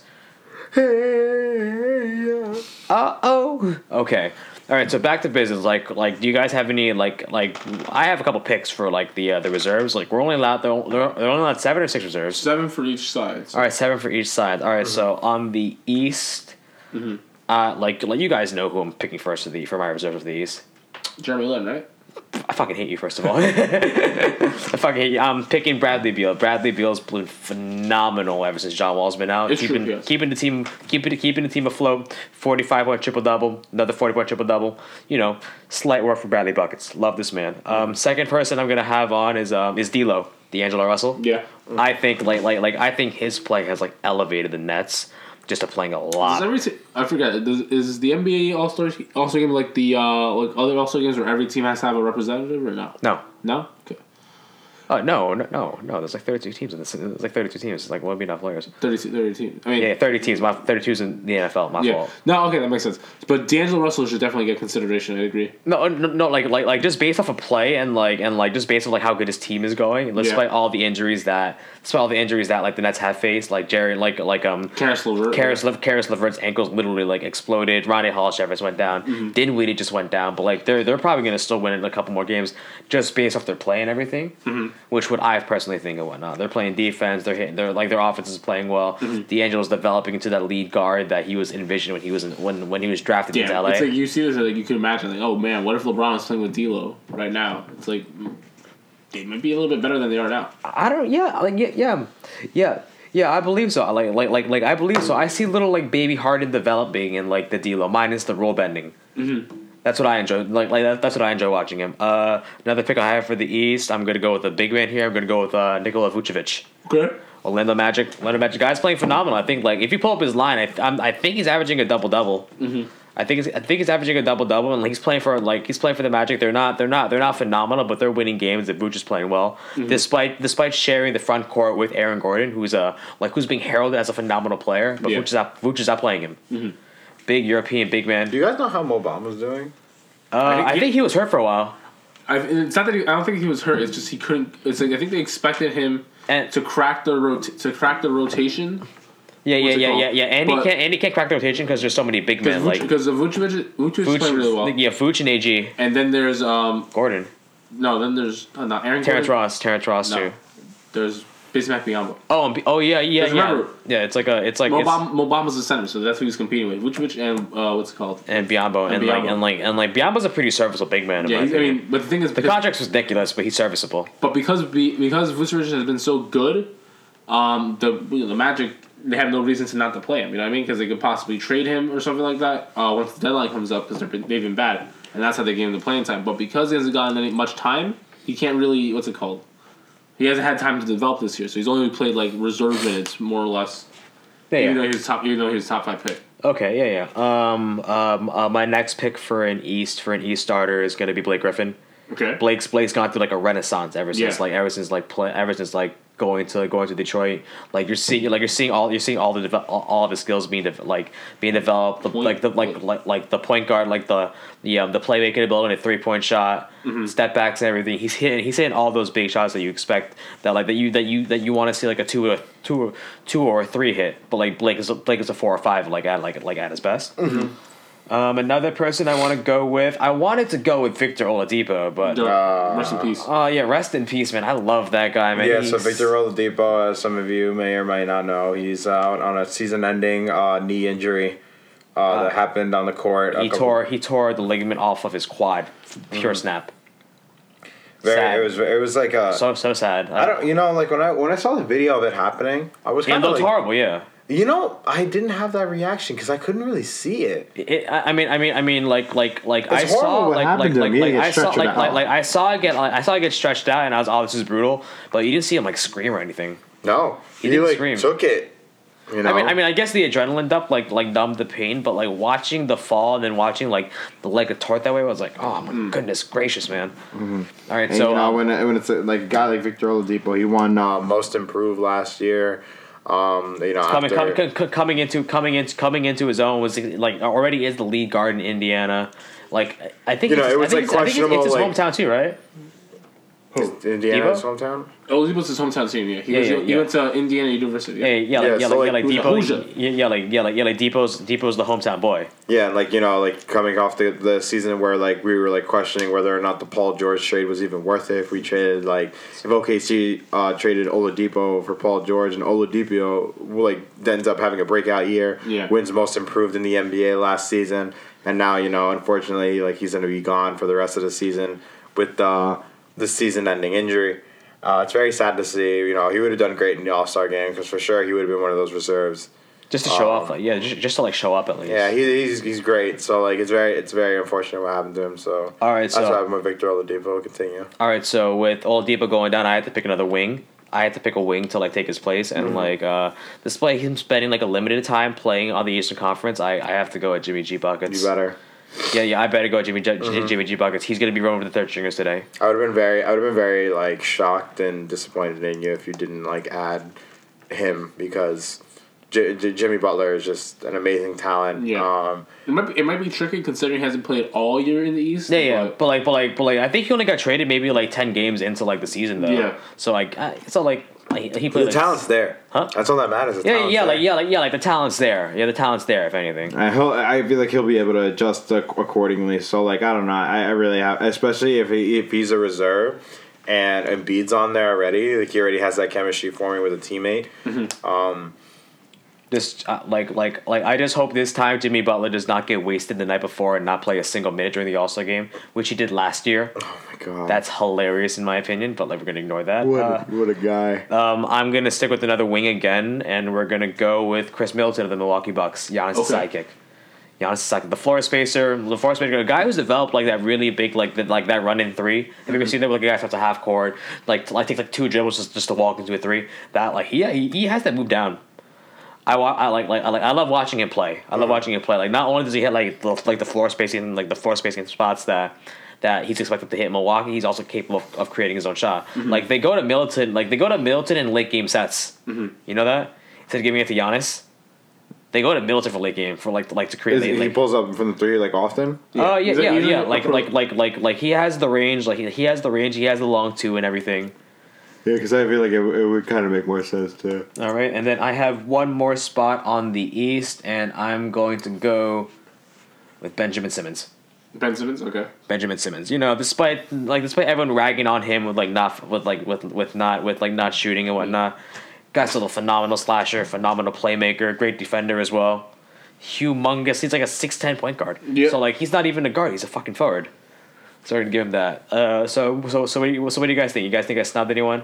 Uh oh. Okay. All right. So back to business. Like, like, do you guys have any like, like? I have a couple picks for like the uh, the reserves. Like, we're only allowed they're, they're they're only allowed seven or six reserves. Seven for each side. All right, seven for each side. All right, so on the East, uh, like, like you guys know who I'm picking first for the for my reserves of the East. Jeremy Lin, right? I fucking hate you, first of all. I fucking hate you. I'm picking Bradley Beal. Bradley Beal's been phenomenal ever since John Wall's been out. It's true, keeping yes. keeping the team keeping keeping the team afloat. Forty five point triple double, another forty point triple double. You know, slight work for Bradley buckets. Love this man. Um, second person I'm gonna have on is um is D'Lo, D'Angelo Russell. Yeah. I think like like like I think his play has like elevated the Nets just to playing a Does lot. every te- I forget. Does, is the NBA All Star All Star game like the uh like other All Star games where every team has to have a representative or no? No. No. Okay. Oh no, no, no, no. There's like 32 teams in this. There's like 32 teams. It's like won't be enough players. 32, 30 teams. I mean, Yeah, 30 teams. My 32's in the NFL. My yeah. fault. No, okay, that makes sense. But D'Angelo Russell should definitely get consideration. I agree. No, no, no, like, like, like, just based off of play and like, and like, just based on like how good his team is going, and despite all the injuries that, despite all the injuries that like the Nets have faced, like Jerry, like, like um, Caris LeVert. Caris, Le- Caris LeVert's ankles literally like exploded. Ronnie Hall just went down. Mm-hmm. Dinwiddie just went down. But like they're they're probably gonna still win in a couple more games just based off their play and everything. Mm-hmm. Which would I personally think and whatnot. They're playing defense. They're hitting. They're like their offense is playing well. Mm-hmm. D'Angelo's developing into that lead guard that he was envisioned when he was in, when when he was drafted into LA. it's like you see this, like you can imagine, like, oh man, what if LeBron is playing with D'Lo right now? It's like mm, they might be a little bit better than they are now. I don't. Yeah, like yeah, yeah, yeah, yeah. I believe so. Like, like, like, like I believe so. I see little like baby Harden developing in like the D'Lo, minus the role bending. Mm-hmm. That's what I enjoy. Like, like that, that's what I enjoy watching him. Uh, another pick I have for the East. I'm gonna go with a big man here. I'm gonna go with uh, Nikola Vucevic. Okay. Orlando Magic. Orlando Magic. Guy's playing phenomenal. I think like if you pull up his line, I I'm, I think he's averaging a double double. Mm-hmm. I think he's, I think he's averaging a double double, and he's playing for like he's playing for the Magic. They're not they're not they're not phenomenal, but they're winning games. That Vooch is playing well, despite despite sharing the front court with Aaron Gordon, who's a like who's being heralded as a phenomenal player, but Yeah. Vooch is not Vooch is not playing him. Big European big man. Do you guys know how Mo Bamba's doing? Uh, I think he was hurt for a while. I, it's not that he, I don't think he was hurt. It's just he couldn't. It's like I think they expected him And- to crack the rot- to crack the rotation Yeah, yeah, yeah, yeah, yeah. And he But- can't and he can't crack the rotation because there's so many big because men like because of Vucevic. Vucevic is playing really well. yeah, Vooch and AG And then there's um Gordon, no then there's uh, not Aaron Terrence Gordon. Ross, Terrence Ross No. too. There's Bismack Biyombo. Oh, and B- oh yeah, yeah, yeah. remember- yeah, it's like a, it's like it's, Mobam, Mo Bamba's the center, so that's who he's competing with. Vucevic and uh, what's it called? and Biyombo and, And like and like and like Biyombo's a pretty serviceable big man. In Yeah, I mean, but the thing is, the contract's ridiculous, but he's serviceable. but because be, because Vucevic has been so good, um, the you know, the Magic they have no reason to not to play him. You know what I mean? Because they could possibly trade him or something like that uh, once the deadline comes up because they've been, they've been bad, and that's how they gave him the playing time. But because he hasn't gotten any much time, he can't really what's it called? He hasn't had time to develop this year, so he's only played like reserve minutes more or less. Yeah, Even yeah. though he's top, even though he's top five pick. Okay, yeah, yeah. Um, um, uh, my next pick for an East for an East starter is gonna be Blake Griffin. Okay. Blake's Blake's gone through like a renaissance ever since Yeah. like ever since like play ever since like going to going to Detroit. Like you're seeing like you're seeing all you're seeing all the deve- all, all of his skills being de- like being developed. The, Point- like the like, like like the point guard, like the the um, the playmaking ability, the three point shot, Mm-hmm. step backs, and everything. He's hitting he's hitting all those big shots that you expect that like that you that you that you want to see like a two or two or two or three hit. But like Blake is a, Blake is a four or five like at like like at his best. Mm-hmm. Um, another person I want to go with, I wanted to go with Victor Oladipo, but Uh, Rest in peace. Oh yeah, rest in peace, man. I love that guy, man. Yeah, so Victor Oladipo, as some of you may or may not know, he's out on a season-ending uh, knee injury uh, that happened on the court. he couple- tore he tore the ligament off of his quad, pure snap. Very, sad. it was it was like a. So so sad. I don't, you know, like when I when I saw the video of it happening, I was It kind of looked like, horrible, yeah. You know, I didn't have that reaction because I couldn't really see it. It, I I mean, I mean, I mean, like, like, like It's I saw, like, like, like, like, I saw, like, like, like, I saw it get, like, I saw it get stretched out, and I was, oh, this is brutal. But you didn't see him like scream or anything. No, He he, didn't like scream. took it. You know, I mean, I mean, I guess the adrenaline dump like like numbed the pain, but like watching the fall and then watching like the leg get tort that way, I was like, oh my goodness gracious, man. All right, And, so you know, um, when when it's a, like a guy like Victor Oladipo, he won. uh, most improved last year. Um, you know, coming, after, coming, co- coming into coming into coming into his own was like already is the lead guard in Indiana. Like I think You know, it's, it was, I think like, it's, I think it's, it's his questionable, hometown too, right? Is Indiana's Debo? hometown. Oladipo's his hometown team. Yeah, he, Yeah, was, yeah, he yeah. went to Indiana University. Yeah, yeah, like, Yeah, yeah, so, like, yeah, like, like Dipo, Hoosier? yeah, yeah, like yeah, like yeah, like Dipo's Dipo's the hometown boy. Yeah, and like you know, like coming off the the season where like we were like questioning whether or not the Paul George trade was even worth it. If we traded like if OKC uh, traded Oladipo for Paul George and Oladipo like ends up having a breakout year, Yeah. wins Most Improved in the NBA last season, and now you know unfortunately like he's going to be gone for the rest of the season with uh, the season-ending injury. Uh, it's very sad to see. You know, he would have done great in the All Star game because for sure he would have been one of those reserves. Just to show Um, off, like yeah, just, just to like show up at least. Yeah, he, he's he's great. So like it's very it's very unfortunate what happened to him. So All right, that's so- what happened with Victor Oladipo. Continue. All right, so with Oladipo going down, I had to pick another wing. I had to pick a wing to like take his place, and like uh, despite him spending like a limited time playing on the Eastern Conference, I, I have to go at Jimmy G buckets. You better. Yeah, yeah, I better go at Jimmy G, Jimmy G buckets. He's gonna be rolling with the third stringers today. I would have been very I would have been very like shocked and disappointed in you if you didn't like add him because J- J- Jimmy Butler is just an amazing talent. Yeah. Um, It might be, it might be tricky considering he hasn't played all year in the East. Yeah, yeah, but- but like, but like, but like, I think he only got traded maybe like ten games into like the season though. Yeah. So like, uh, so like, like, he played the like, talent's there. Huh? That's all that matters. The Yeah, yeah, there. like yeah, like yeah, like the talent's there. Yeah, the talent's there. If anything. I he'll, I feel like he'll be able to adjust accordingly. So like I don't know. I, I really have, especially if he if he's a reserve and Embiid's on there already, like he already has that chemistry forming with a teammate. Mm-hmm. Um, Just uh, like like like I just hope this time Jimmy Butler does not get wasted the night before and not play a single minute during the All Star game, which he did last year. Oh my god. That's hilarious in my opinion, but like we're gonna ignore that. what Uh, a, what a guy. um, I'm gonna stick with another wing again, and we're gonna go with Khris Middleton of the Milwaukee Bucks, Giannis' Okay. sidekick. Giannis' sidekick, the floor spacer, the floor spacer, a guy who's developed like that really big, like the, like that run in three. Have you ever seen that? Like a guy starts a half court, like like takes like two dribbles just, just to walk into a three. That like yeah, he, he has that move down. I, wa- I like like I like I love watching him play. I love watching him play. Like not only does he hit like the, like the floor spacing like the floor spacing spots that that he's expected to hit in Milwaukee, he's also capable of, of creating his own shot. Mm-hmm. Like they go to Milton, like they go to Milton in late game sets. Mm-hmm. You know that instead of giving it to Giannis. They go to Milton for late game for like like to create. Is, late, he like, pulls up from the three like often. Oh yeah, He's a- yeah, yeah. Like like like like like he has the range. Like he, he has the range. He has the long two and everything. Yeah, because I feel like it, it would kind of make more sense too. All right, and then I have one more spot on the east, and I'm going to go with Benjamin Simmons. Ben Simmons. Okay. Benjamin Simmons. You know, despite like despite everyone ragging on him with like not with like with with not with like not shooting and whatnot, guy's still a phenomenal slasher, phenomenal playmaker, great defender as well. Humongous. He's like a six ten point guard. Yeah. So like he's not even a guard. He's a fucking forward. So we're gonna give him that. Uh, so so so what, do you, so what do you guys think? You guys think I snubbed anyone?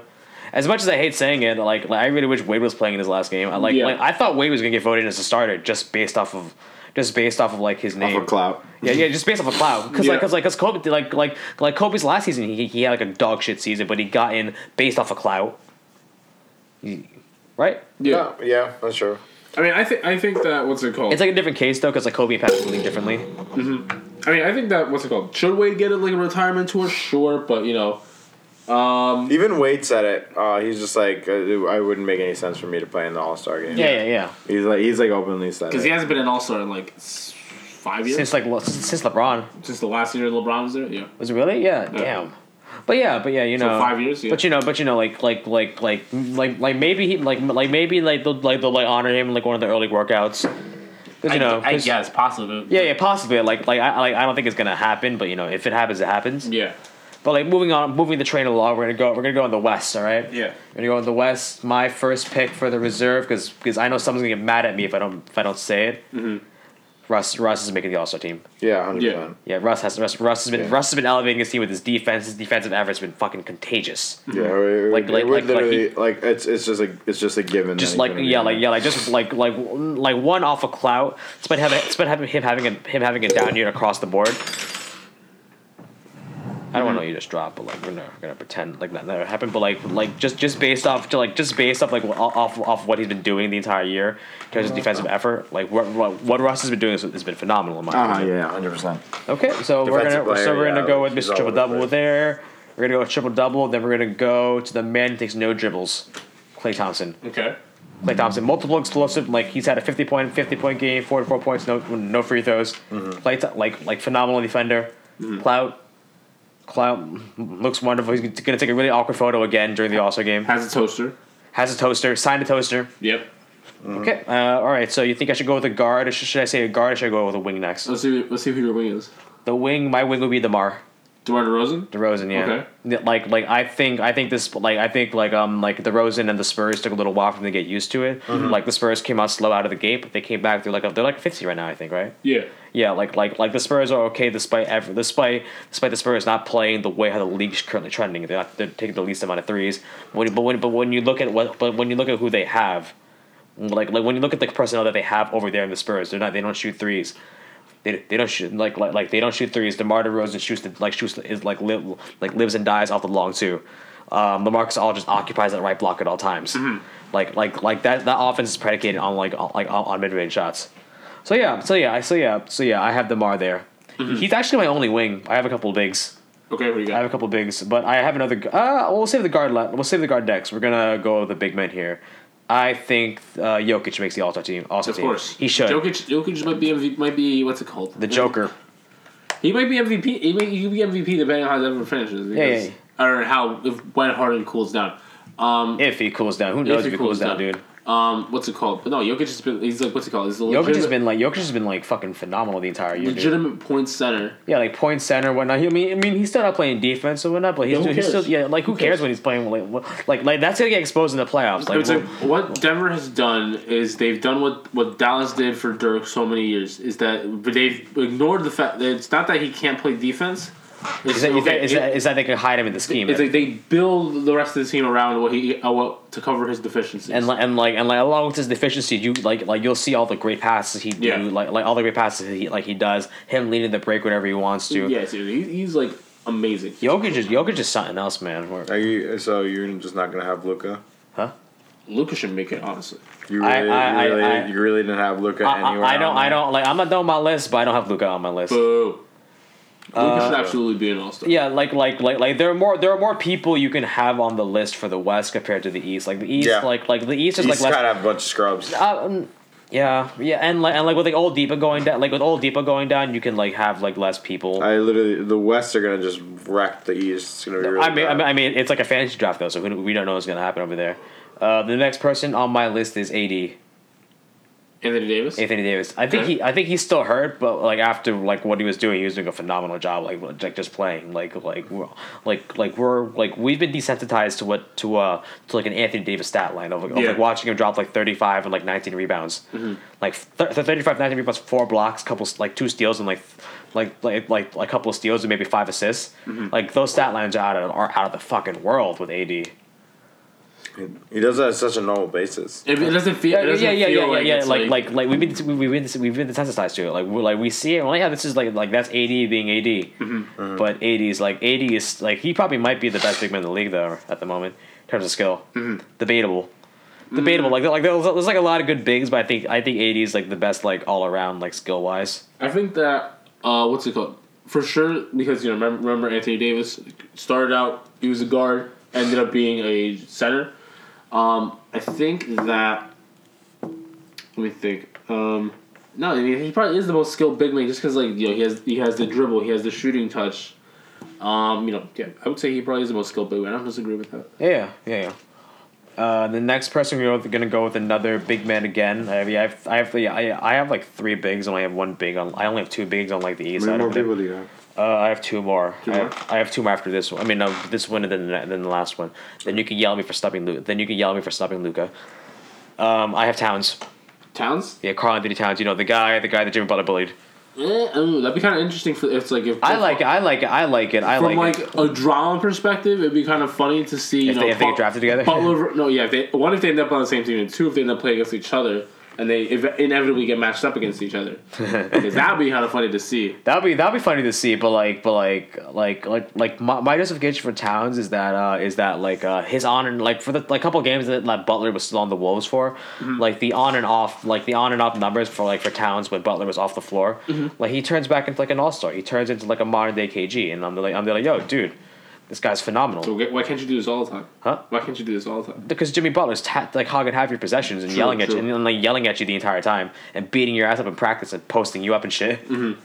As much as I hate saying it, like, like I really wish Wade was playing in his last game. I like, Yeah. like I thought Wade was gonna get voted in as a starter just based off of just based off of like his name. Off of clout. Yeah, yeah, just based off of cloud. Because Yeah. like, cause like, cause Kobe, like, like, like Kobe's last season, he, he had like a dog shit season, but he got in based off of clout. He- right? Yeah. Yeah, yeah, that's true. I mean, I think I think that what's it called? It's like a different case though, because like Kobe and Patrick the league differently. I mean, I think that what's it called? Should Wade get a, like a retirement tour? Sure, but you know, um, Even Wade said it. Uh, he's just like, uh, I wouldn't make any sense for me to play in the All Star game. Yeah, yeah, yeah. He's like he's like openly said because he hasn't been an All Star in like five years Since like Le- since LeBron since the last year LeBron was there. Yeah, was it really? Yeah, damn. But yeah, but yeah, you So know, five years, yeah. But you know, but you know, like, like, like, like, like, like maybe he, like, like maybe like they'll like they'll like honor him in, like one of the early workouts. Because you know, 'cause- guess possibly. yeah, yeah, possibly. Like, like I, like I don't think it's gonna happen, but you know, if it happens, it happens. Yeah. But like moving on, moving the train along, we're gonna go. We're gonna go in the West. All right. Yeah. We're gonna go in the West. My first pick for the reserve, because because I know someone's gonna get mad at me if I don't if I don't say it. Mm-hmm. Russ Russ is making the All Star team. Yeah, hundred Yeah. percent. Yeah, Russ has Russ, Russ has been Yeah. Russ has been elevating his team with his defense. His defensive efforts have been fucking contagious. Yeah, mm-hmm. it, Like- like, like- it would like- like literally he- like it's it's just a it's just a given. Just like he's yeah, like yeah, like just like like like one off of clout. Despite having despite having him having a him having a down year across the board. I don't want to you just dropped, but like we're not gonna pretend like that never happened. But like like just just based off to like just based off like off off what he's been doing the entire year in terms of defensive effort. Like what what, what Russ has been doing has, has been phenomenal in my Uh-huh, opinion. yeah, hundred percent. Okay, so we're gonna so we're gonna yeah, go with Mr. all Triple over the Double there. We're gonna go with triple double. Then we're gonna go to the man who takes no dribbles, Klay Thompson. Okay. Klay Thompson, multiple explosive. Like he's had a fifty point, fifty point game, forty four points, no no free throws. Mm-hmm. Clay, like like phenomenal defender. Clout, Clout looks wonderful. He's gonna take a really awkward photo again during the All Star game. Has a toaster. Has a toaster, signed a toaster. Yep. Mm-hmm. Okay, uh, all right. So you think I should go with a guard, or should, should I say a guard, or should I go with a wing next? Let's see. Let's see who your wing is. The wing, my wing would be DeMar. DeMar DeRozan. DeRozan, yeah. Okay. Like, like I think, I think this, like, I think, like, um, like DeRozan and the Spurs took a little while for them to get used to it. Mm-hmm. Like the Spurs came out slow out of the gate, but they came back. They're like, a, they're like fifty right now, I think, right? Yeah. Yeah, like, like, like the Spurs are okay despite ever, despite, despite the Spurs not playing the way how the league's currently trending. They're not, they're taking the least amount of threes. When, but when, but when you look at what, but when you look at who they have, like, like when you look at the personnel that they have over there in the Spurs, they're not, they don't shoot threes. They, they don't shoot like, like like they don't shoot threes. DeMar DeRozan shoots the, like shoots is like live like lives and dies off the long two. Um, LaMarcus All just occupies that right block at all times. Like like like that that offense is predicated on like on, like on, mid range shots. So yeah, so yeah, I so yeah, so yeah, I have DeMar there. He's actually my only wing. I have a couple of bigs. Okay. What do you I have a couple of bigs, but I have another. Uh, we'll save the guard. We'll save the guard decks. We're gonna go with the big men here. I think uh, Jokic makes the All Star team. All Star Of team. course. he should. Jokic. Jokic might be MVP, might be what's it called? the Joker. He might be MVP. He might he be MVP depending on how Denver finishes. Yeah, because- Or how if when Harden cools down. Um, If he cools down, who knows if, he he cools down, dude? Um, what's it called? But no, Jokic has been. He's like what's it called? He's Jokic has been like Jokic has been like fucking phenomenal the entire year. Dude. legitimate point center. Yeah, like point center, whatnot. He, I mean, I mean, he's still not playing defense or whatnot, but he's, Yeah, he's still yeah. Like who, Who cares? cares? when he's playing? Like, like, like that's gonna get exposed in the playoffs. Like, like, what Denver has done is they've done what, what Dallas did for Dirk so many years is that but they've ignored the fact that it's not that he can't play defense. It's, is that, is, that, okay, is, it- that, is that they can hide him in the scheme? it's like they build the rest of the team around what he uh, what to cover his deficiencies. and like and like and like along with his deficiency, you like like you'll see all the great passes he do, Yeah. like like all the great passes he like he does. Him leading the break whenever he wants to. yeah, dude, he's like amazing. Jokic is Jokic is something else, man. Are you so you're just not gonna have Luka? Huh? Luka should make it honestly. You really, I- you, really I- you really didn't have Luka I, anywhere. I, I don't I don't like I'm not done with my list, but I don't have Luka on my list. Boo. Luka's should Uh, absolutely be an all star. Yeah, like like like like there are more there are more people you can have on the list for the West compared to the East. Like the East, Yeah. like like the East is He's like less. kind of have a bunch of scrubs. Uh, um, Yeah, yeah, and like and like with like old Dipo going down, like with old Dipo going down, you can like have like less people. I literally the West are gonna just wreck the East. It's gonna be really I mean, I bad. mean, I mean, it's like a fantasy draft though, so we, we don't know what's gonna happen over there. Uh, the next person on my list is AD Anthony Davis. Anthony Davis. I think Okay. he, I think he's still hurt, but like after like what he was doing, he was doing a phenomenal job. Like like just playing, like like we're, like like we're like we've been desensitized to what to uh to like an Anthony Davis stat line of, of Yeah. like watching him drop like thirty five and like nineteen rebounds, like th- 35, 19 rebounds, four blocks, couple like two steals and like. Like, like like like a couple of steals and maybe five assists, like those stat lines are out of are out of the fucking world with AD. He does that on such a normal basis. If it doesn't feel, Yeah, it doesn't yeah, yeah, feel yeah, like yeah, it's Like, like, like, we've been, we've been, we've been desensitized to it. Like, we're like, we see it. Well, yeah, this is like, like that's AD being AD. Mm-hmm. But AD is like, AD is like, he probably might be the best big man in the league though at the moment in terms of skill. Mm-hmm. Debatable, debatable. Like, like there's, there's like a lot of good bigs, but I think, I think AD is like the best like all around like skill wise. I think that uh, what's it called? For sure, because you know, remember, remember Anthony Davis started out. He was a guard, ended up being a center. Um, I think that. Let me think. Um, no, I mean he probably is the most skilled big man, just because like you know he has he has the dribble, he has the shooting touch. Um, you know, yeah, I would say he probably is the most skilled big man. I don't disagree with that. Yeah, yeah, yeah. Uh, the next person we're gonna go with another big man again. I have, yeah, I have, I have, yeah, I, I have like three bigs, and I have one big on. I only have two bigs on like the east How side. many more people do you have? Uh, I have two more. Two I, more? have, I have two more after this one. I mean, no, this one and then the, then the last one. Then you can yell at me for snubbing Luka. Then you can yell at me for snubbing Luka. Um, I have Towns. Towns. Yeah, Karl-Anthony Towns. You know the guy, the guy that Jimmy Butler bullied. Eh, know, that'd be kind of interesting for if like if I like it. I like it. I like it. I from like, like, it. a drama perspective, it'd be kind of funny to see you If know they- if they get drafted together? Butler, no, yeah. If they, one, if they end up on the same team, and two, if they end up playing against each other, and they ev- inevitably get matched up against each other, because that'd be kind of funny to see. That'd be that'd be funny to see, but like, but like, like, like, like, my, my justification for Towns is that uh, is that like uh, his on and like for the like couple games that like, Butler was still on the Wolves for, like the on and off, like the on and off numbers for like for Towns when Butler was off the floor, like he turns back into like an all star. He turns into like a modern day KG, and I'm like, I'm like, yo, dude, this guy's phenomenal. So why can't you do this all the time? Huh? Why can't you do this all the time? because Jimmy Butler's ta- like hogging half your possessions and True, yelling at true. you and, like yelling at you the entire time and beating your ass up in practice and posting you up and shit. Mm-hmm.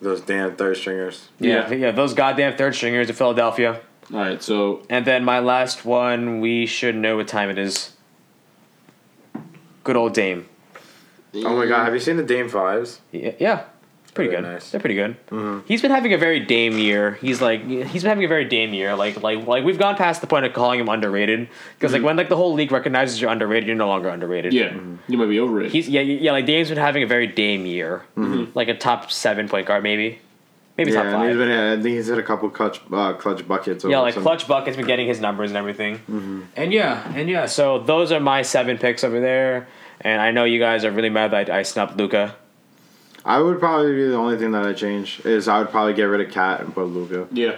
Those damn third stringers. Yeah, Yeah. yeah, those goddamn third stringers in Philadelphia. All right, so And then my last one, we should know what time it is. Good old Dame. Oh my god, have you seen the Dame Fives? Yeah, yeah pretty Very good. nice. They're pretty good. Mm-hmm. He's been having a very Dame year. He's like he's been having a very Dame year. Like like like we've gone past the point of calling him underrated because like mm-hmm. when like the whole league recognizes you're underrated, you're no longer underrated. yeah, mm-hmm. you might be over it. He's yeah yeah like Dame's been having a very Dame year. Like a top seven point guard maybe, maybe top Yeah, and he's five. been. I think he's hit a couple clutch, uh, clutch buckets. Yeah, like some- Clutch Bucket's been getting his numbers and everything. And yeah, and yeah. So those are my seven picks over there. And I know you guys are really mad that I, I snubbed Luka. I would probably be the only thing that I change is I would probably get rid of KAT and put Luka. yeah,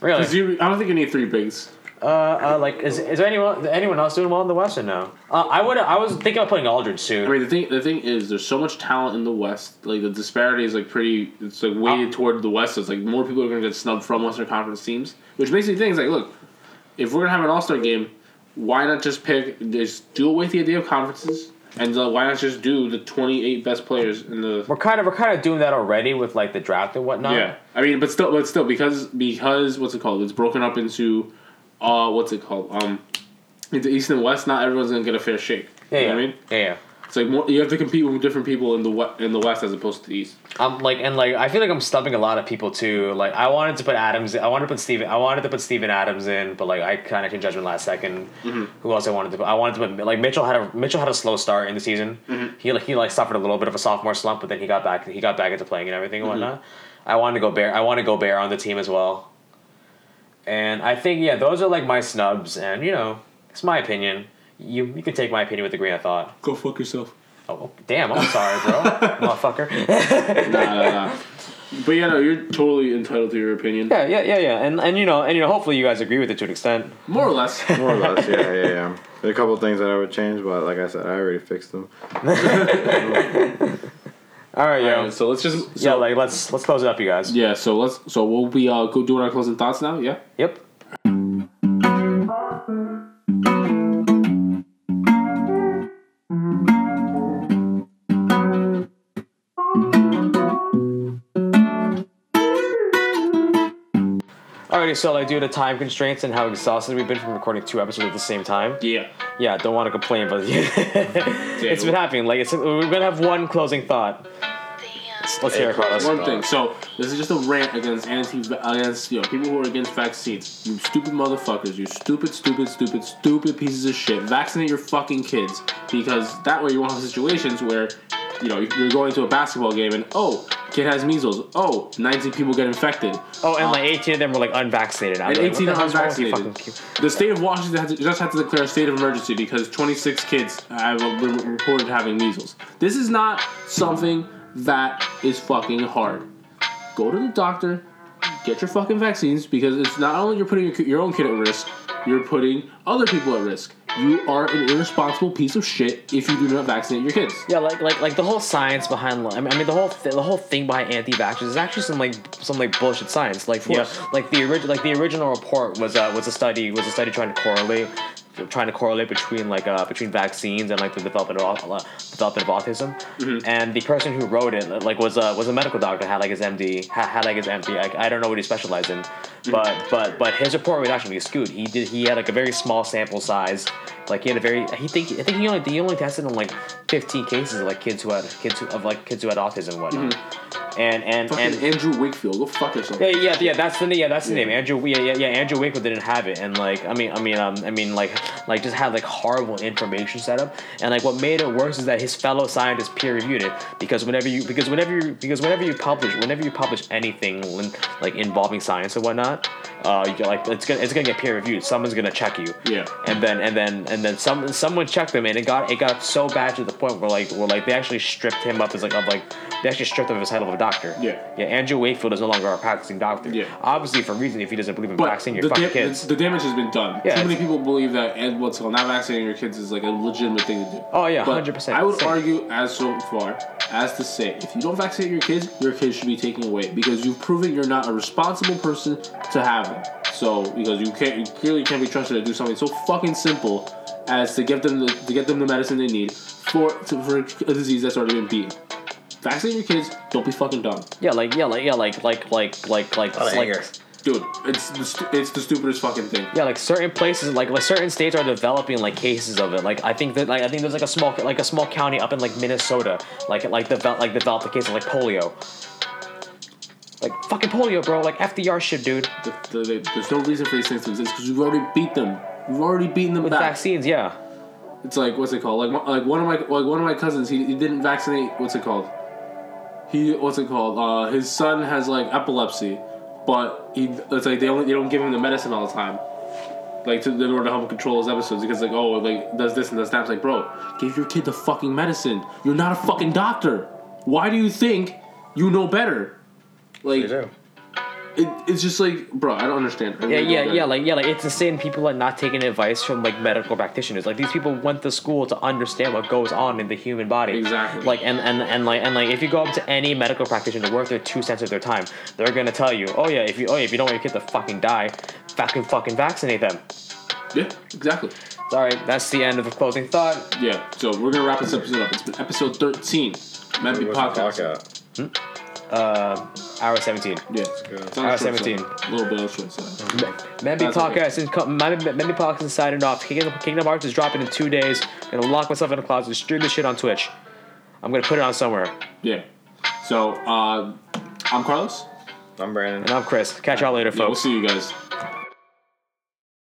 Really? you. I don't think you need three bigs. Uh, uh, like is, is there anyone anyone else doing well in the West or no? Uh, I would I was thinking of putting Aldridge I soon. mean, the thing the thing is, there's so much talent in the West. Like the disparity is like pretty. It's like weighted Uh, toward the West. So it's like more people are going to get snubbed from Western Conference teams, which makes me think it's like, look, if we're gonna have an All Star game, why not just pick? Just do away with the idea of conferences, and uh, why not just do the 28 best players in the We're kind of we're kind of doing that already with like the draft and whatnot. Yeah, I mean, but still, but still, because because what's it called? It's broken up into, uh, what's it called? Um, into East and West. Not everyone's gonna get a fair shake. yeah, you yeah. what I mean, yeah, yeah. It's like more, you have to compete with different people in the we- in the West as opposed to the East. I'm like, and like, I feel like I'm stumping a lot of people too. Like, I wanted to put Adams. I wanted to put Steven. I wanted to put Steven Adams in, but like, I kind of changed judgment last 2nd mm-hmm. Who else I wanted to put? I wanted to put like Mitchell had a Mitchell had a slow start in the season. Mm-hmm. He like he like suffered a little bit of a sophomore slump, but then he got back. He got back into playing and everything and mm-hmm. whatnot. I wanted to go bear. I want to go bear on the team as well. And I think yeah, those are like my snubs, and you know, it's my opinion. You you can take my opinion with a grain of thought. Go fuck yourself. Oh damn! I'm sorry, bro, motherfucker. nah, nah, nah. But yeah, no, you're totally entitled to your opinion. Yeah, yeah, yeah, yeah, and and you know, and you know, hopefully you guys agree with it to an extent. More or less. More or less, yeah, yeah, yeah. There are a couple things that I would change, but like I said, I already fixed them. All right, yo. Alright, so let's just so, yeah, like let's let's close it up, you guys. yeah. So let's so we'll be uh go doing our closing thoughts now. Yeah. Yep. Alrighty, so like due to time constraints and how exhausted we've been from recording two episodes at the same time. Yeah. Yeah, don't want to complain, but it's been happening. Like it's we're gonna have one closing thought. Let's hear it, Carlos. One thing. So this is just a rant against anti against you know people who are against vaccines. You stupid motherfuckers. You stupid, stupid, stupid, stupid pieces of shit. Vaccinate your fucking kids because that way you won't have situations where you know you're going to a basketball game and oh kid has measles. Oh, 19 people get infected. Oh, and Uh, like 18 of them were like unvaccinated. I'm and like, 18 are the hell's wrong with you unvaccinated. The state of Washington had to, just had to declare a state of emergency because 26 kids have been reported having measles. This is not something that is fucking hard. Go to the doctor, get your fucking vaccines because it's not only you're putting your, your own kid at risk, you're putting other people at risk. You are an irresponsible piece of shit if you do not vaccinate your kids. Yeah, like like like the whole science behind. I mean, I mean the whole th- the whole thing behind anti-vaxxers is actually some like some like bullshit science. Like yeah, like the original like the original report was uh, was a study was a study trying to correlate trying to correlate between like uh, between vaccines and like the development of uh, development of autism. And the person who wrote it like was a was a medical doctor had like his MD had, had like his MD. I, I don't know what he specialized in, but but but his report was actually skewed. He did he had like a very small sample size. Like he had a very he think I think he only he only tested on like 15 cases of like kids who had kids who, of like kids who had autism and whatnot. And and Fucking and Andrew Wakefield, go fuck yourself. yeah, yeah, yeah. That's the yeah, that's the name. Andrew, yeah, yeah, yeah. Andrew Wakefield didn't have it, and like, I mean, I mean, um, I mean, like, like just had like horrible information set up, and like what made it worse is that his fellow scientists peer reviewed it because whenever you because whenever you because whenever you publish whenever you publish anything like involving science and whatnot, uh, you're like it's gonna it's gonna get peer reviewed. Someone's gonna check you. Yeah. And then and then and then some someone checked him, and it got it got so bad to the point where like where like they actually stripped him up as like of like they actually stripped him of his title of a doctor. Yeah. Yeah, Andrew Wakefield is no longer a practicing doctor. Yeah. Obviously, for a reason, if he doesn't believe in But vaccinating the, your fucking da- kids. the, the damage has been done. Yeah, Too many people believe that and what's called not vaccinating your kids is like a legitimate thing to do. Oh, yeah, 100%. I would Same. argue as so far as to say if you don't vaccinate your kids, your kids should be taken away because you've proven you're not a responsible person to have them. So because you can't, you clearly can't be trusted to do something so fucking simple as to get them the, to get them the medicine they need for to, for a disease that's already been beaten. Vaccinate your kids. Don't be fucking dumb, yeah, like yeah, like yeah, like like like like like A like anger. Dude. It's the, stu- it's the stupidest fucking thing. yeah, like certain places, like like certain states are developing like cases of it. Like I think that like I think there's like a small like a small county up in like Minnesota, like like develop like developed a case of like polio. Like fucking polio, bro. Like FDR shit, dude. The, the, the- there's no reason for these things to exist because we've already beat them. We've already beaten them With back. vaccines, yeah. It's like what's it called? Like one- like one of my like one of my cousins. He, he didn't vaccinate. What's it called? He what's it called? Uh, his son has like epilepsy, but he it's like they only they don't give him the medicine all the time. Like to, in order to help him control his episodes because like oh like does this and does that. It's like bro, give your kid the fucking medicine. You're not a fucking doctor. Why do you think you know better? Like. It, it's just like bro, I don't understand. I Yeah, really yeah, don't yeah, like yeah, like it's insane. People are not taking advice from like medical practitioners. Like these people went to school to understand what goes on in the human body. Exactly. Like and and and like and like if you go up to any medical practitioner worth their two cents of their time, they're gonna tell you, oh yeah, if you oh yeah, if you don't want your kid to fucking die, fucking fucking vaccinate them. yeah, exactly. All right, that's the end of the closing thought. Yeah, so we're gonna wrap this episode up. It's been episode thirteen. Might be What's the clock podcast. at? Uh, hour seventeen. Yeah, good. It's on Hour the short 17. side. A little bit on the short side. Memby That's okay. podcast is co- Memby Memby podcast is signing off. Kingdom, Kingdom Hearts is dropping in two days. I'm gonna lock myself in a closet, and stream this shit on Twitch. I'm gonna put it on somewhere. Yeah. So uh, I'm Carlos. I'm Brandon. And I'm Chris. Catch y'all later, Yeah, we'll folks. see you guys.